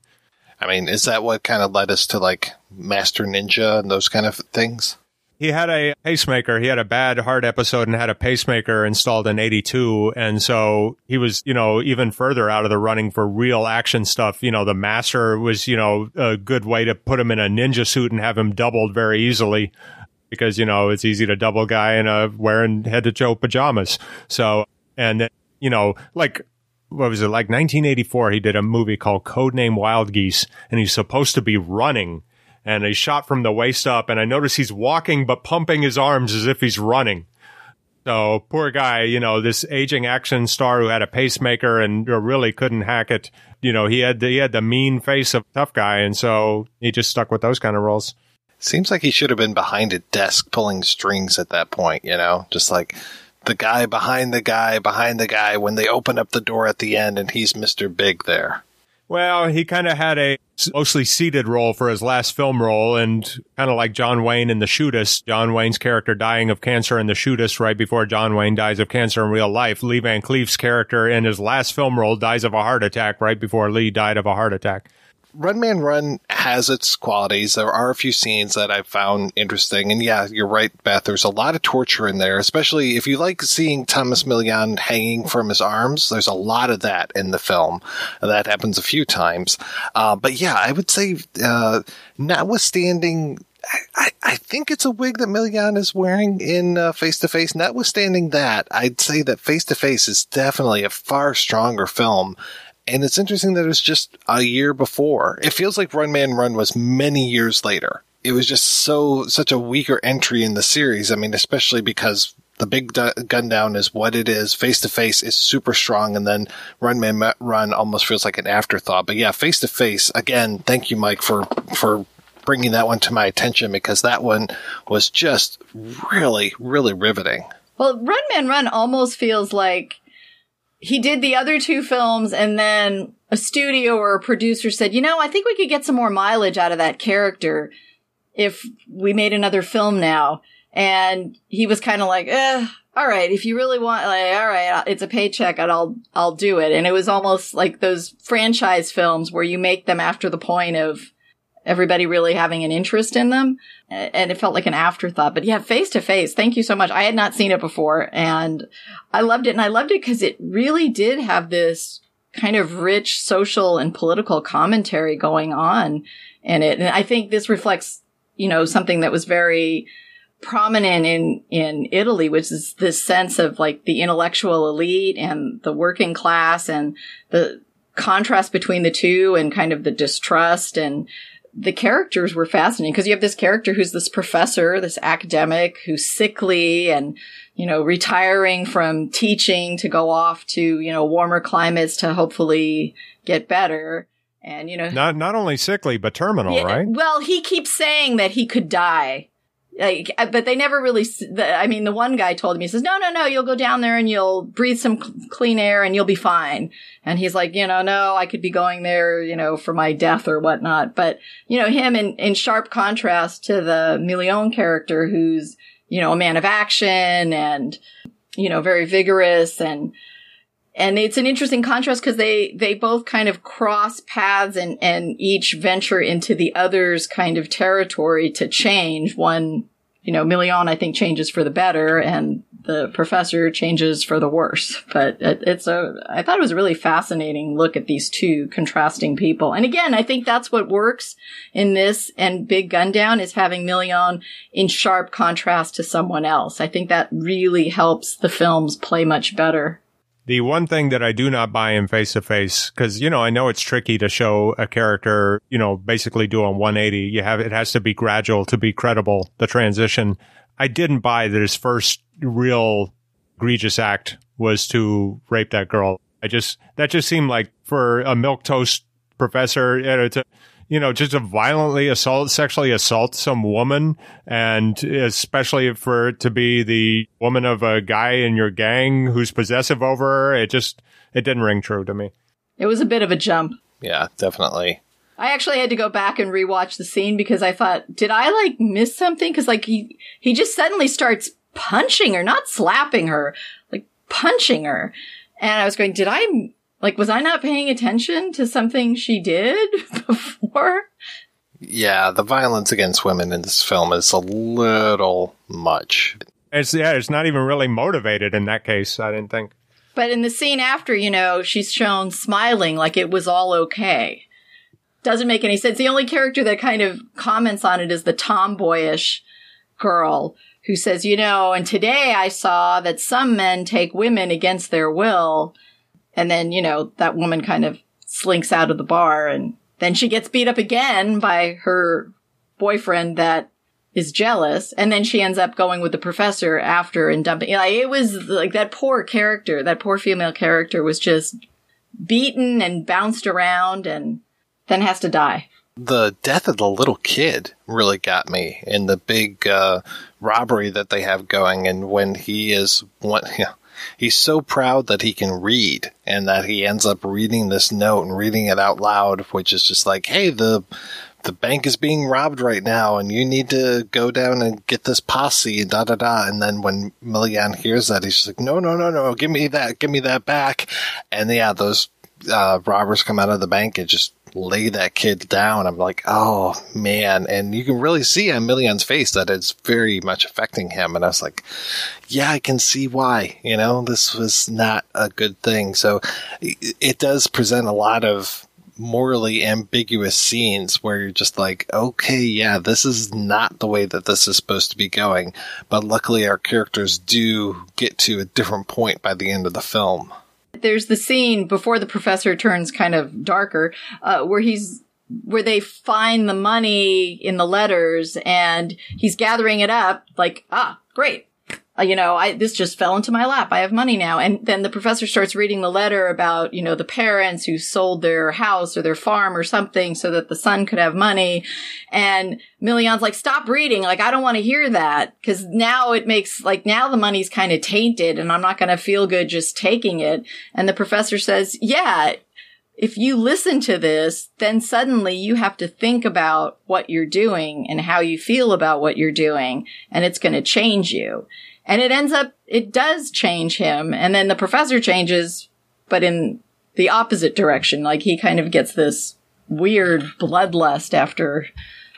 I mean, is that what kind of led us to like Master Ninja and those kind of things? He had a pacemaker. He had a bad heart episode and had a pacemaker installed in 82. And so he was, you know, even further out of the running for real action stuff. You know, the master was, you know, a good way to put him in a ninja suit and have him doubled very easily because, you know, it's easy to double guy in a wearing head to toe pajamas. So, and, you know, like, what was it, like 1984, he did a movie called Codename Wild Geese and he's supposed to be running and he's shot from the waist up. And I notice he's walking, but pumping his arms as if he's running. So poor guy, you know, this aging action star who had a pacemaker and really couldn't hack it. You know, he had the, he had the mean face of tough guy, and so he just stuck with those kind of roles. Seems like he should have been behind a desk pulling strings at that point. You know, just like the guy behind the guy behind the guy when they open up the door at the end, and he's Mister Big there. Well, he kind of had a mostly seated role for his last film role, and kind of like John Wayne in The Shootist, John Wayne's character dying of cancer in The Shootist right before John Wayne dies of cancer in real life. Lee Van Cleef's character in his last film role dies of a heart attack right before Lee died of a heart attack. Run Man Run has its qualities. There are a few scenes that I found interesting. And yeah, you're right, Beth. There's a lot of torture in there, especially if you like seeing Tomas Milian hanging from his arms. There's a lot of that in the film. That happens a few times. Uh, but yeah, I would say, uh, notwithstanding I, I, think it's a wig that Milian is wearing in Face to Face. Notwithstanding that, I'd say that Face to Face is definitely a far stronger film and it's interesting that it was just a year before. It feels like Run Man Run was many years later. It was just so, such a weaker entry in the series. I mean, especially because the big gun down is what it is. Face to face is super strong, and then Run Man Run almost feels like an afterthought. But yeah, face to face again. Thank you, Mike, for for bringing that one to my attention because that one was just really, really riveting. Well, Run Man Run almost feels like he did the other two films and then a studio or a producer said, you know, I think we could get some more mileage out of that character if we made another film now. And he was kind of like, eh, all right, if you really want, like, all right, it's a paycheck and I'll, I'll do it. And it was almost like those franchise films where you make them after the point of, everybody really having an interest in them. And it felt like an afterthought. But yeah, face to face, thank you so much. I had not seen it before and I loved it. And I loved it because it really did have this kind of rich social and political commentary going on in it. And I think this reflects, you know, something that was very prominent in, in Italy, which is this sense of like the intellectual elite and the working class and the contrast between the two and kind of the distrust and the characters were fascinating because you have this character who's this professor, this academic who's sickly and, you know, retiring from teaching to go off to, you know, warmer climates to hopefully get better. And, you know, not, not only sickly, but terminal, yeah, right? Well, he keeps saying that he could die like, but they never really, I mean, the one guy told me, he says, no, no, no, you'll go down there and you'll breathe some cl- clean air and you'll be fine. And he's like, you know, no, I could be going there, you know, for my death or whatnot. But, you know, him in, in sharp contrast to the Milian character who's, you know, a man of action and, you know, very vigorous and, and it's an interesting contrast because they they both kind of cross paths and and each venture into the other's kind of territory to change. One you know Milian i think changes for the better and the professor changes for the worse. But it, it's a i thought it was a really fascinating look at these two contrasting people. And again i think that's what works in this and big gun down is having Milian in sharp contrast to someone else. I think that really helps the films play much better the one thing that I do not buy in face to face, because, you know, I know it's tricky to show a character, you know, basically doing 180. You have, it has to be gradual to be credible, the transition. I didn't buy that his first real egregious act was to rape that girl. I just, that just seemed like for a milk toast professor, you know, to, you know, just to violently assault, sexually assault some woman, and especially for it to be the woman of a guy in your gang who's possessive over her, it just it didn't ring true to me. It was a bit of a jump. Yeah, definitely. I actually had to go back and rewatch the scene because I thought, did I like miss something? Because like he he just suddenly starts punching her, not slapping her, like punching her, and I was going, did I like, was I not paying attention to something she did before? Yeah, the violence against women in this film is a little much. It's yeah, it's not even really motivated in that case. I didn't think. But in the scene after, you know, she's shown smiling like it was all okay. Doesn't make any sense. The only character that kind of comments on it is the tomboyish girl who says, you know, and today I saw that some men take women against their will and then, you know, that woman kind of slinks out of the bar and then she gets beat up again by her boyfriend that is jealous. And then she ends up going with the professor after and dumping. Like, it was like that poor character, that poor female character was just beaten and bounced around and then has to die. The death of the little kid really got me in the big uh, robbery that they have going. And when he is one, you know, he's so proud that he can read and that he ends up reading this note and reading it out loud, which is just like, Hey, the, the bank is being robbed right now and you need to go down and get this posse and da da da. And then when Milian hears that, he's just like, no, no, no, no, give me that, give me that back. And yeah, those, uh, robbers come out of the bank and just lay that kid down. I'm like, oh man. And you can really see on Milian's face that it's very much affecting him. And I was like, yeah, I can see why, you know, this was not a good thing. So it does present a lot of morally ambiguous scenes where you're just like, okay, yeah, this is not the way that this is supposed to be going. But luckily our characters do get to a different point by the end of the film. There's the scene before the professor turns kind of darker, uh, where he's where they find the money in the letters and he's gathering it up like, ah, great. Uh, you know, I, this just fell into my lap. I have money now. And then the professor starts reading the letter about, you know, the parents who sold their house or their farm or something so that the son could have money. And Milian's like, stop reading. Like, I don't want to hear that. Cause now it makes, like, now the money's kind of tainted and I'm not going to feel good just taking it. And the professor says, yeah, if you listen to this, then suddenly you have to think about what you're doing and how you feel about what you're doing, and it's going to change you. And it ends up, it does change him. And then the professor changes, but in the opposite direction. Like he kind of gets this weird bloodlust after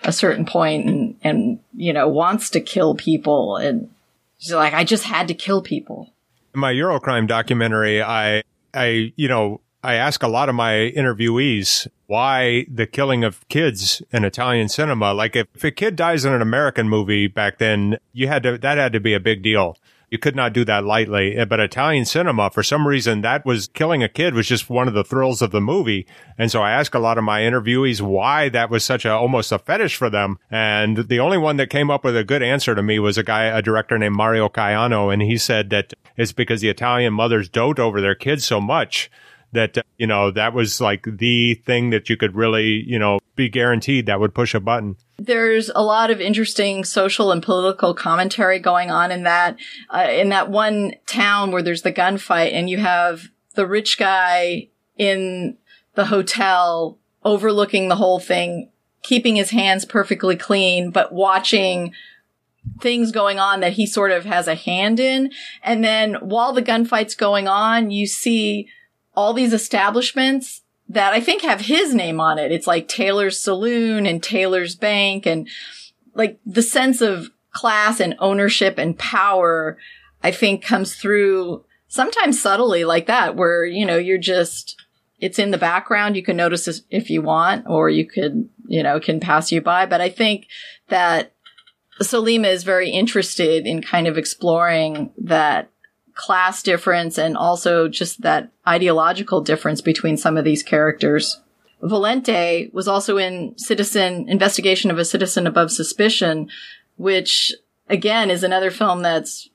a certain point and, and, you know, wants to kill people. And he's like, I just had to kill people. In my Eurocrime documentary, I, I, you know, I ask a lot of my interviewees why the killing of kids in Italian cinema. Like if, if a kid dies in an American movie back then, you had to, that had to be a big deal. You could not do that lightly. Eh, but Italian cinema, for some reason, that was killing a kid was just one of the thrills of the movie. And so I ask a lot of my interviewees why that was such a, almost a fetish for them. And the only one that came up with a good answer to me was a guy, a director named Mario Caiano. And he said that it's because the Italian mothers dote over their kids so much that, you know, that was like the thing that you could really, you know, be guaranteed that would push a button. There's a lot of interesting social and political commentary going on in that, uh, in that one town where there's the gunfight and you have the rich guy in the hotel overlooking the whole thing, keeping his hands perfectly clean, but watching things going on that he sort of has a hand in. And then while the gunfight's going on, you see all these establishments that I think have his name on it. It's like Taylor's Saloon and Taylor's Bank and like the sense of class and ownership and power, I think comes through sometimes subtly like that, where, you know, you're just, it's in the background. You can notice if you want, or you could, you know, can pass you by. But I think that Sollima is very interested in kind of exploring that class difference and also just that ideological difference between some of these characters. Volonté was also in Citizen Investigation of a Citizen Above Suspicion, which again is another film that's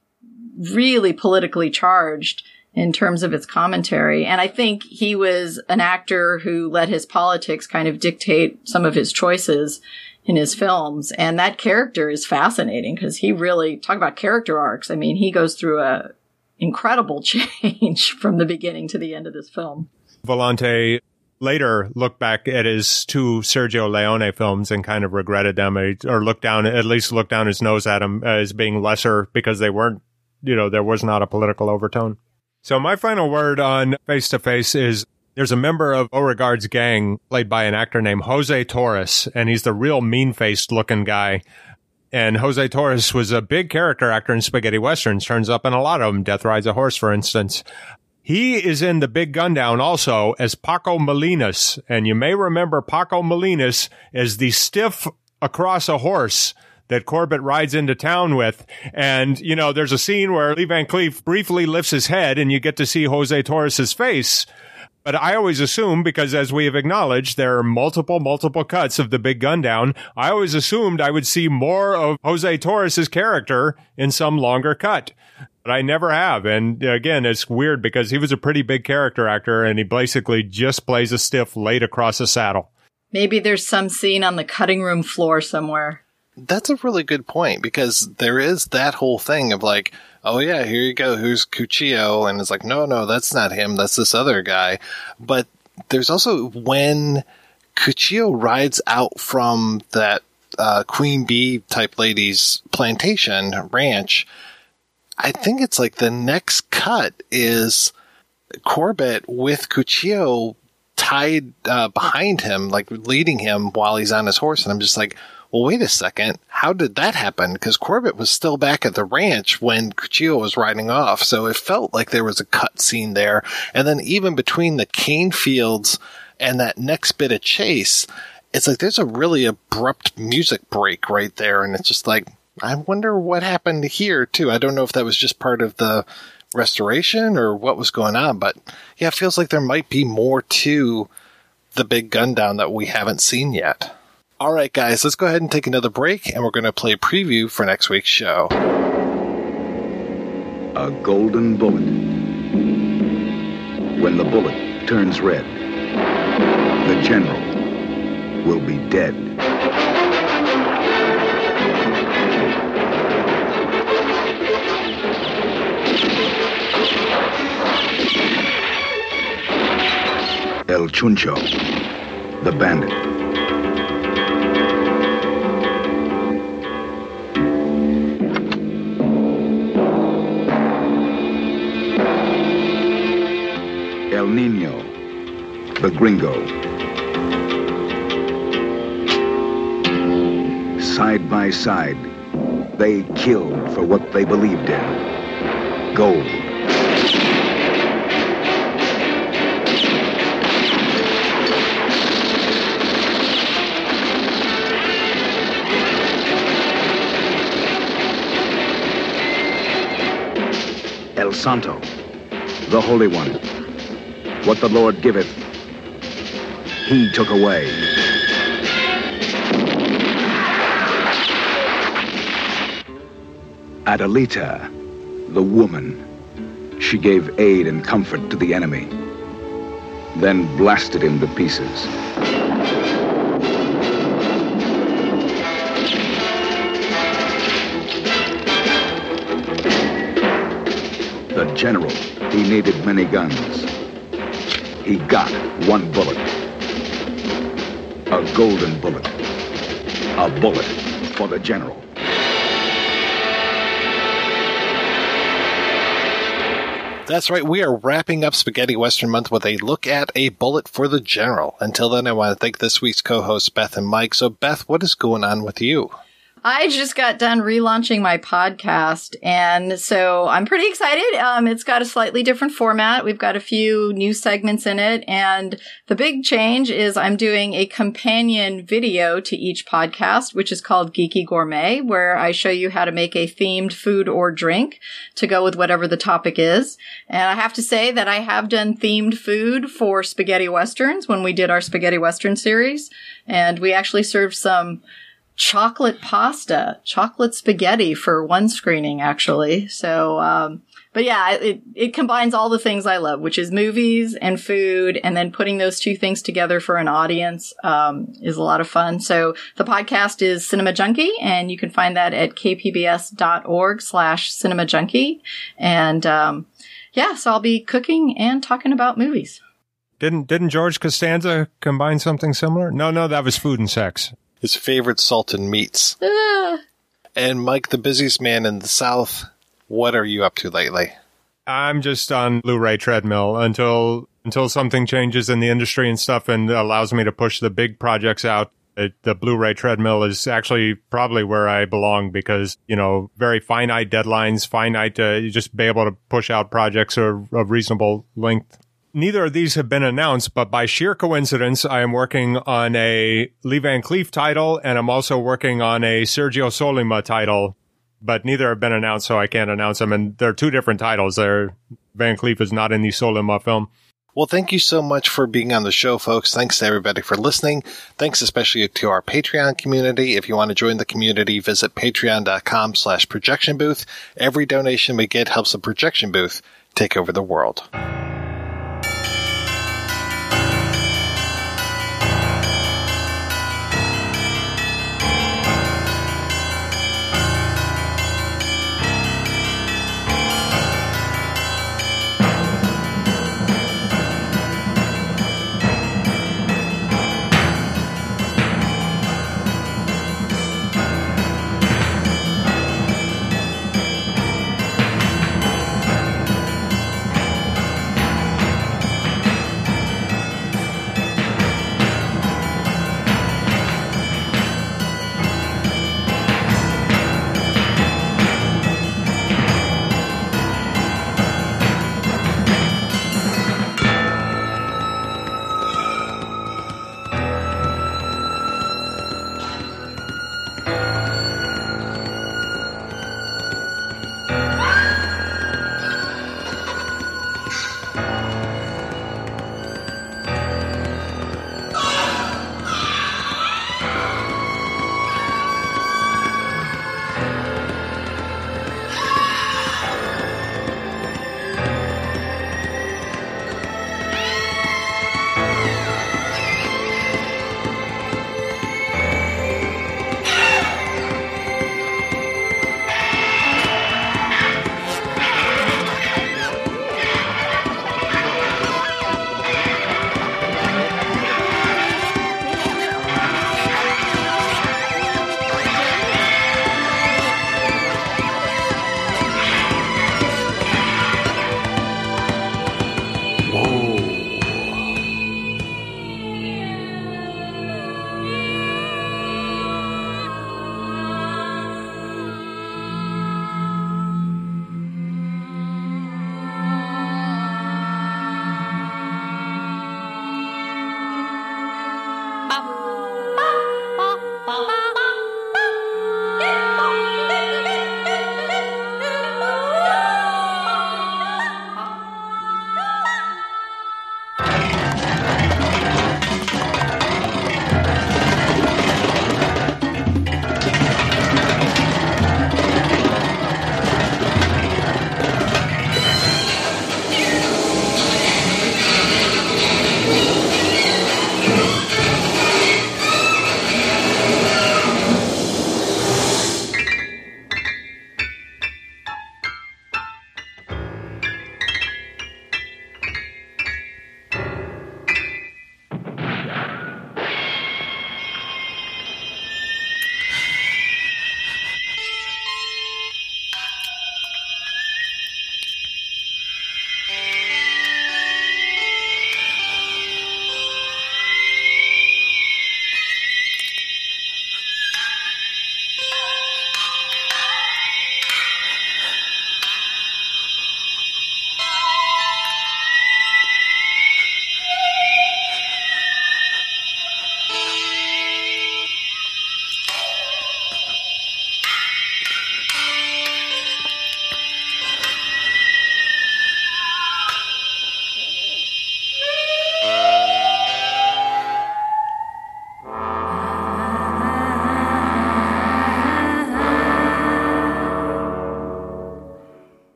really politically charged in terms of its commentary. And I think he was an actor who let his politics kind of dictate some of his choices in his films. And that character is fascinating because he really talk about character arcs. I mean, he goes through a incredible change from the beginning to the end of this film. Volonté later looked back at his two Sergio Leone films and kind of regretted them uh, or looked down, at least looked down his nose at them uh, as being lesser because they weren't, you know, there was not a political overtone. So my final word on Face to Face is there's a member of Beauregard's gang played by an actor named Jose Torres, and he's the real mean faced looking guy. And Jose Torres was a big character actor in spaghetti westerns, turns up in a lot of them. Death Rides a Horse, for instance. He is in the Big Gundown also as Paco Molinas. And you may remember Paco Molinas as the stiff across a horse that Corbett rides into town with. And, you know, there's a scene where Lee Van Cleef briefly lifts his head and you get to see Jose Torres's face. But I always assume, because as we have acknowledged, there are multiple, multiple cuts of the Big Gundown. I always assumed I would see more of Jose Torres's character in some longer cut but I never have. And again, it's weird because he was a pretty big character actor and he basically just plays a stiff laid across a saddle. Maybe there's some scene on the cutting room floor somewhere. That's a really good point because there is that whole thing of like, oh yeah, here you go, who's Cuchillo? And it's like, no, no, that's not him, that's this other guy. But there's also when Cuchillo rides out from that uh, Queen Bee type lady's plantation ranch I think it's like the next cut is Corbett with Cuchillo tied uh, behind him, like leading him while he's on his horse. And I'm just like, well, wait a second. How did that happen? Because Corbett was still back at the ranch when Cuchillo was riding off. So it felt like there was a cut scene there. And then even between the cane fields and that next bit of chase, it's like there's a really abrupt music break right there. And it's just like, I wonder what happened here too. I don't know if that was just part of the restoration or what was going on, but yeah, it feels like there might be more to the Big Gundown that we haven't seen yet. All right, guys, let's go ahead and take another break, and we're going to play a preview for next week's show. A golden bullet. When the bullet turns red, the general will be dead. El Chuncho, the bandit. El Nino, the gringo. Side by side, they killed for what they believed in. Gold. El Santo, the Holy One. What the Lord giveth, he took away. Adelita, the woman, she gave aid and comfort to the enemy, then blasted him to pieces. The general, he needed many guns. He got one bullet. A golden bullet. A bullet for the general. That's right. We are wrapping up Spaghetti Western Month with a look at a bullet for the general. Until then, I want to thank this week's co hosts, Beth and Mike. So, Beth, what is going on with you? I just got done relaunching my podcast, and so I'm pretty excited. Um, it's got a slightly different format. We've got a few new segments in it, and the big change is I'm doing a companion video to each podcast, which is called Geeky Gourmet, where I show you how to make a themed food or drink to go with whatever the topic is. And I have to say that I have done themed food for spaghetti westerns when we did our spaghetti western series, and we actually served some chocolate pasta, chocolate spaghetti for one screening, actually. So, um, but yeah, it, it combines all the things I love, which is movies and food, and then putting those two things together for an audience, um, is a lot of fun. So the podcast is Cinema Junkie, and you can find that at kpbs.org slash cinema junkie. And, um, yeah, so I'll be cooking and talking about movies. Didn't didn't George Costanza combine something similar? No, no, that was food and sex. His favorite salt and meats. Ah. And Mike, the busiest man in the South, what are you up to lately? I'm just on Blu-ray treadmill until until something changes in the industry and stuff and allows me to push the big projects out. It, the Blu-ray treadmill is actually probably where I belong because you know very finite deadlines, finite to just be able to push out projects of, of reasonable length neither of these have been announced, but by sheer coincidence, I am working on a Lee Van Cleef title and I'm also working on a Sergio Sollima title, but neither have been announced, so I can't announce them. And they're two different titles. They're, Van Cleef is not in the Sollima film. Well, thank you so much for being on the show, folks. Thanks to everybody for listening. Thanks especially to our Patreon community. If you want to join the community, visit patreon.com slash projection booth. Every donation we get helps the projection booth take over the world.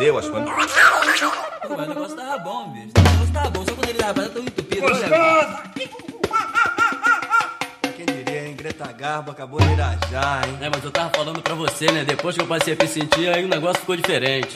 E as coisas. Pô, mas o negócio tava bom, bicho. O negócio tava bom, só quando ele tava tão entupido. Olha, Quem diria, hein? Greta Garbo acabou de irajar, hein? É, mas eu tava falando pra você, né? Depois que eu passei a me sentir, aí o negócio ficou diferente.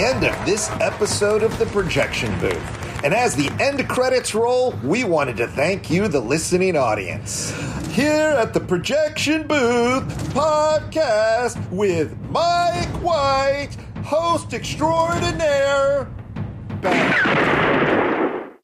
End of this episode of the Projection Booth. And as the end credits roll, we wanted to thank you, the listening audience. Here at the Projection Booth podcast with Mike White, host extraordinaire,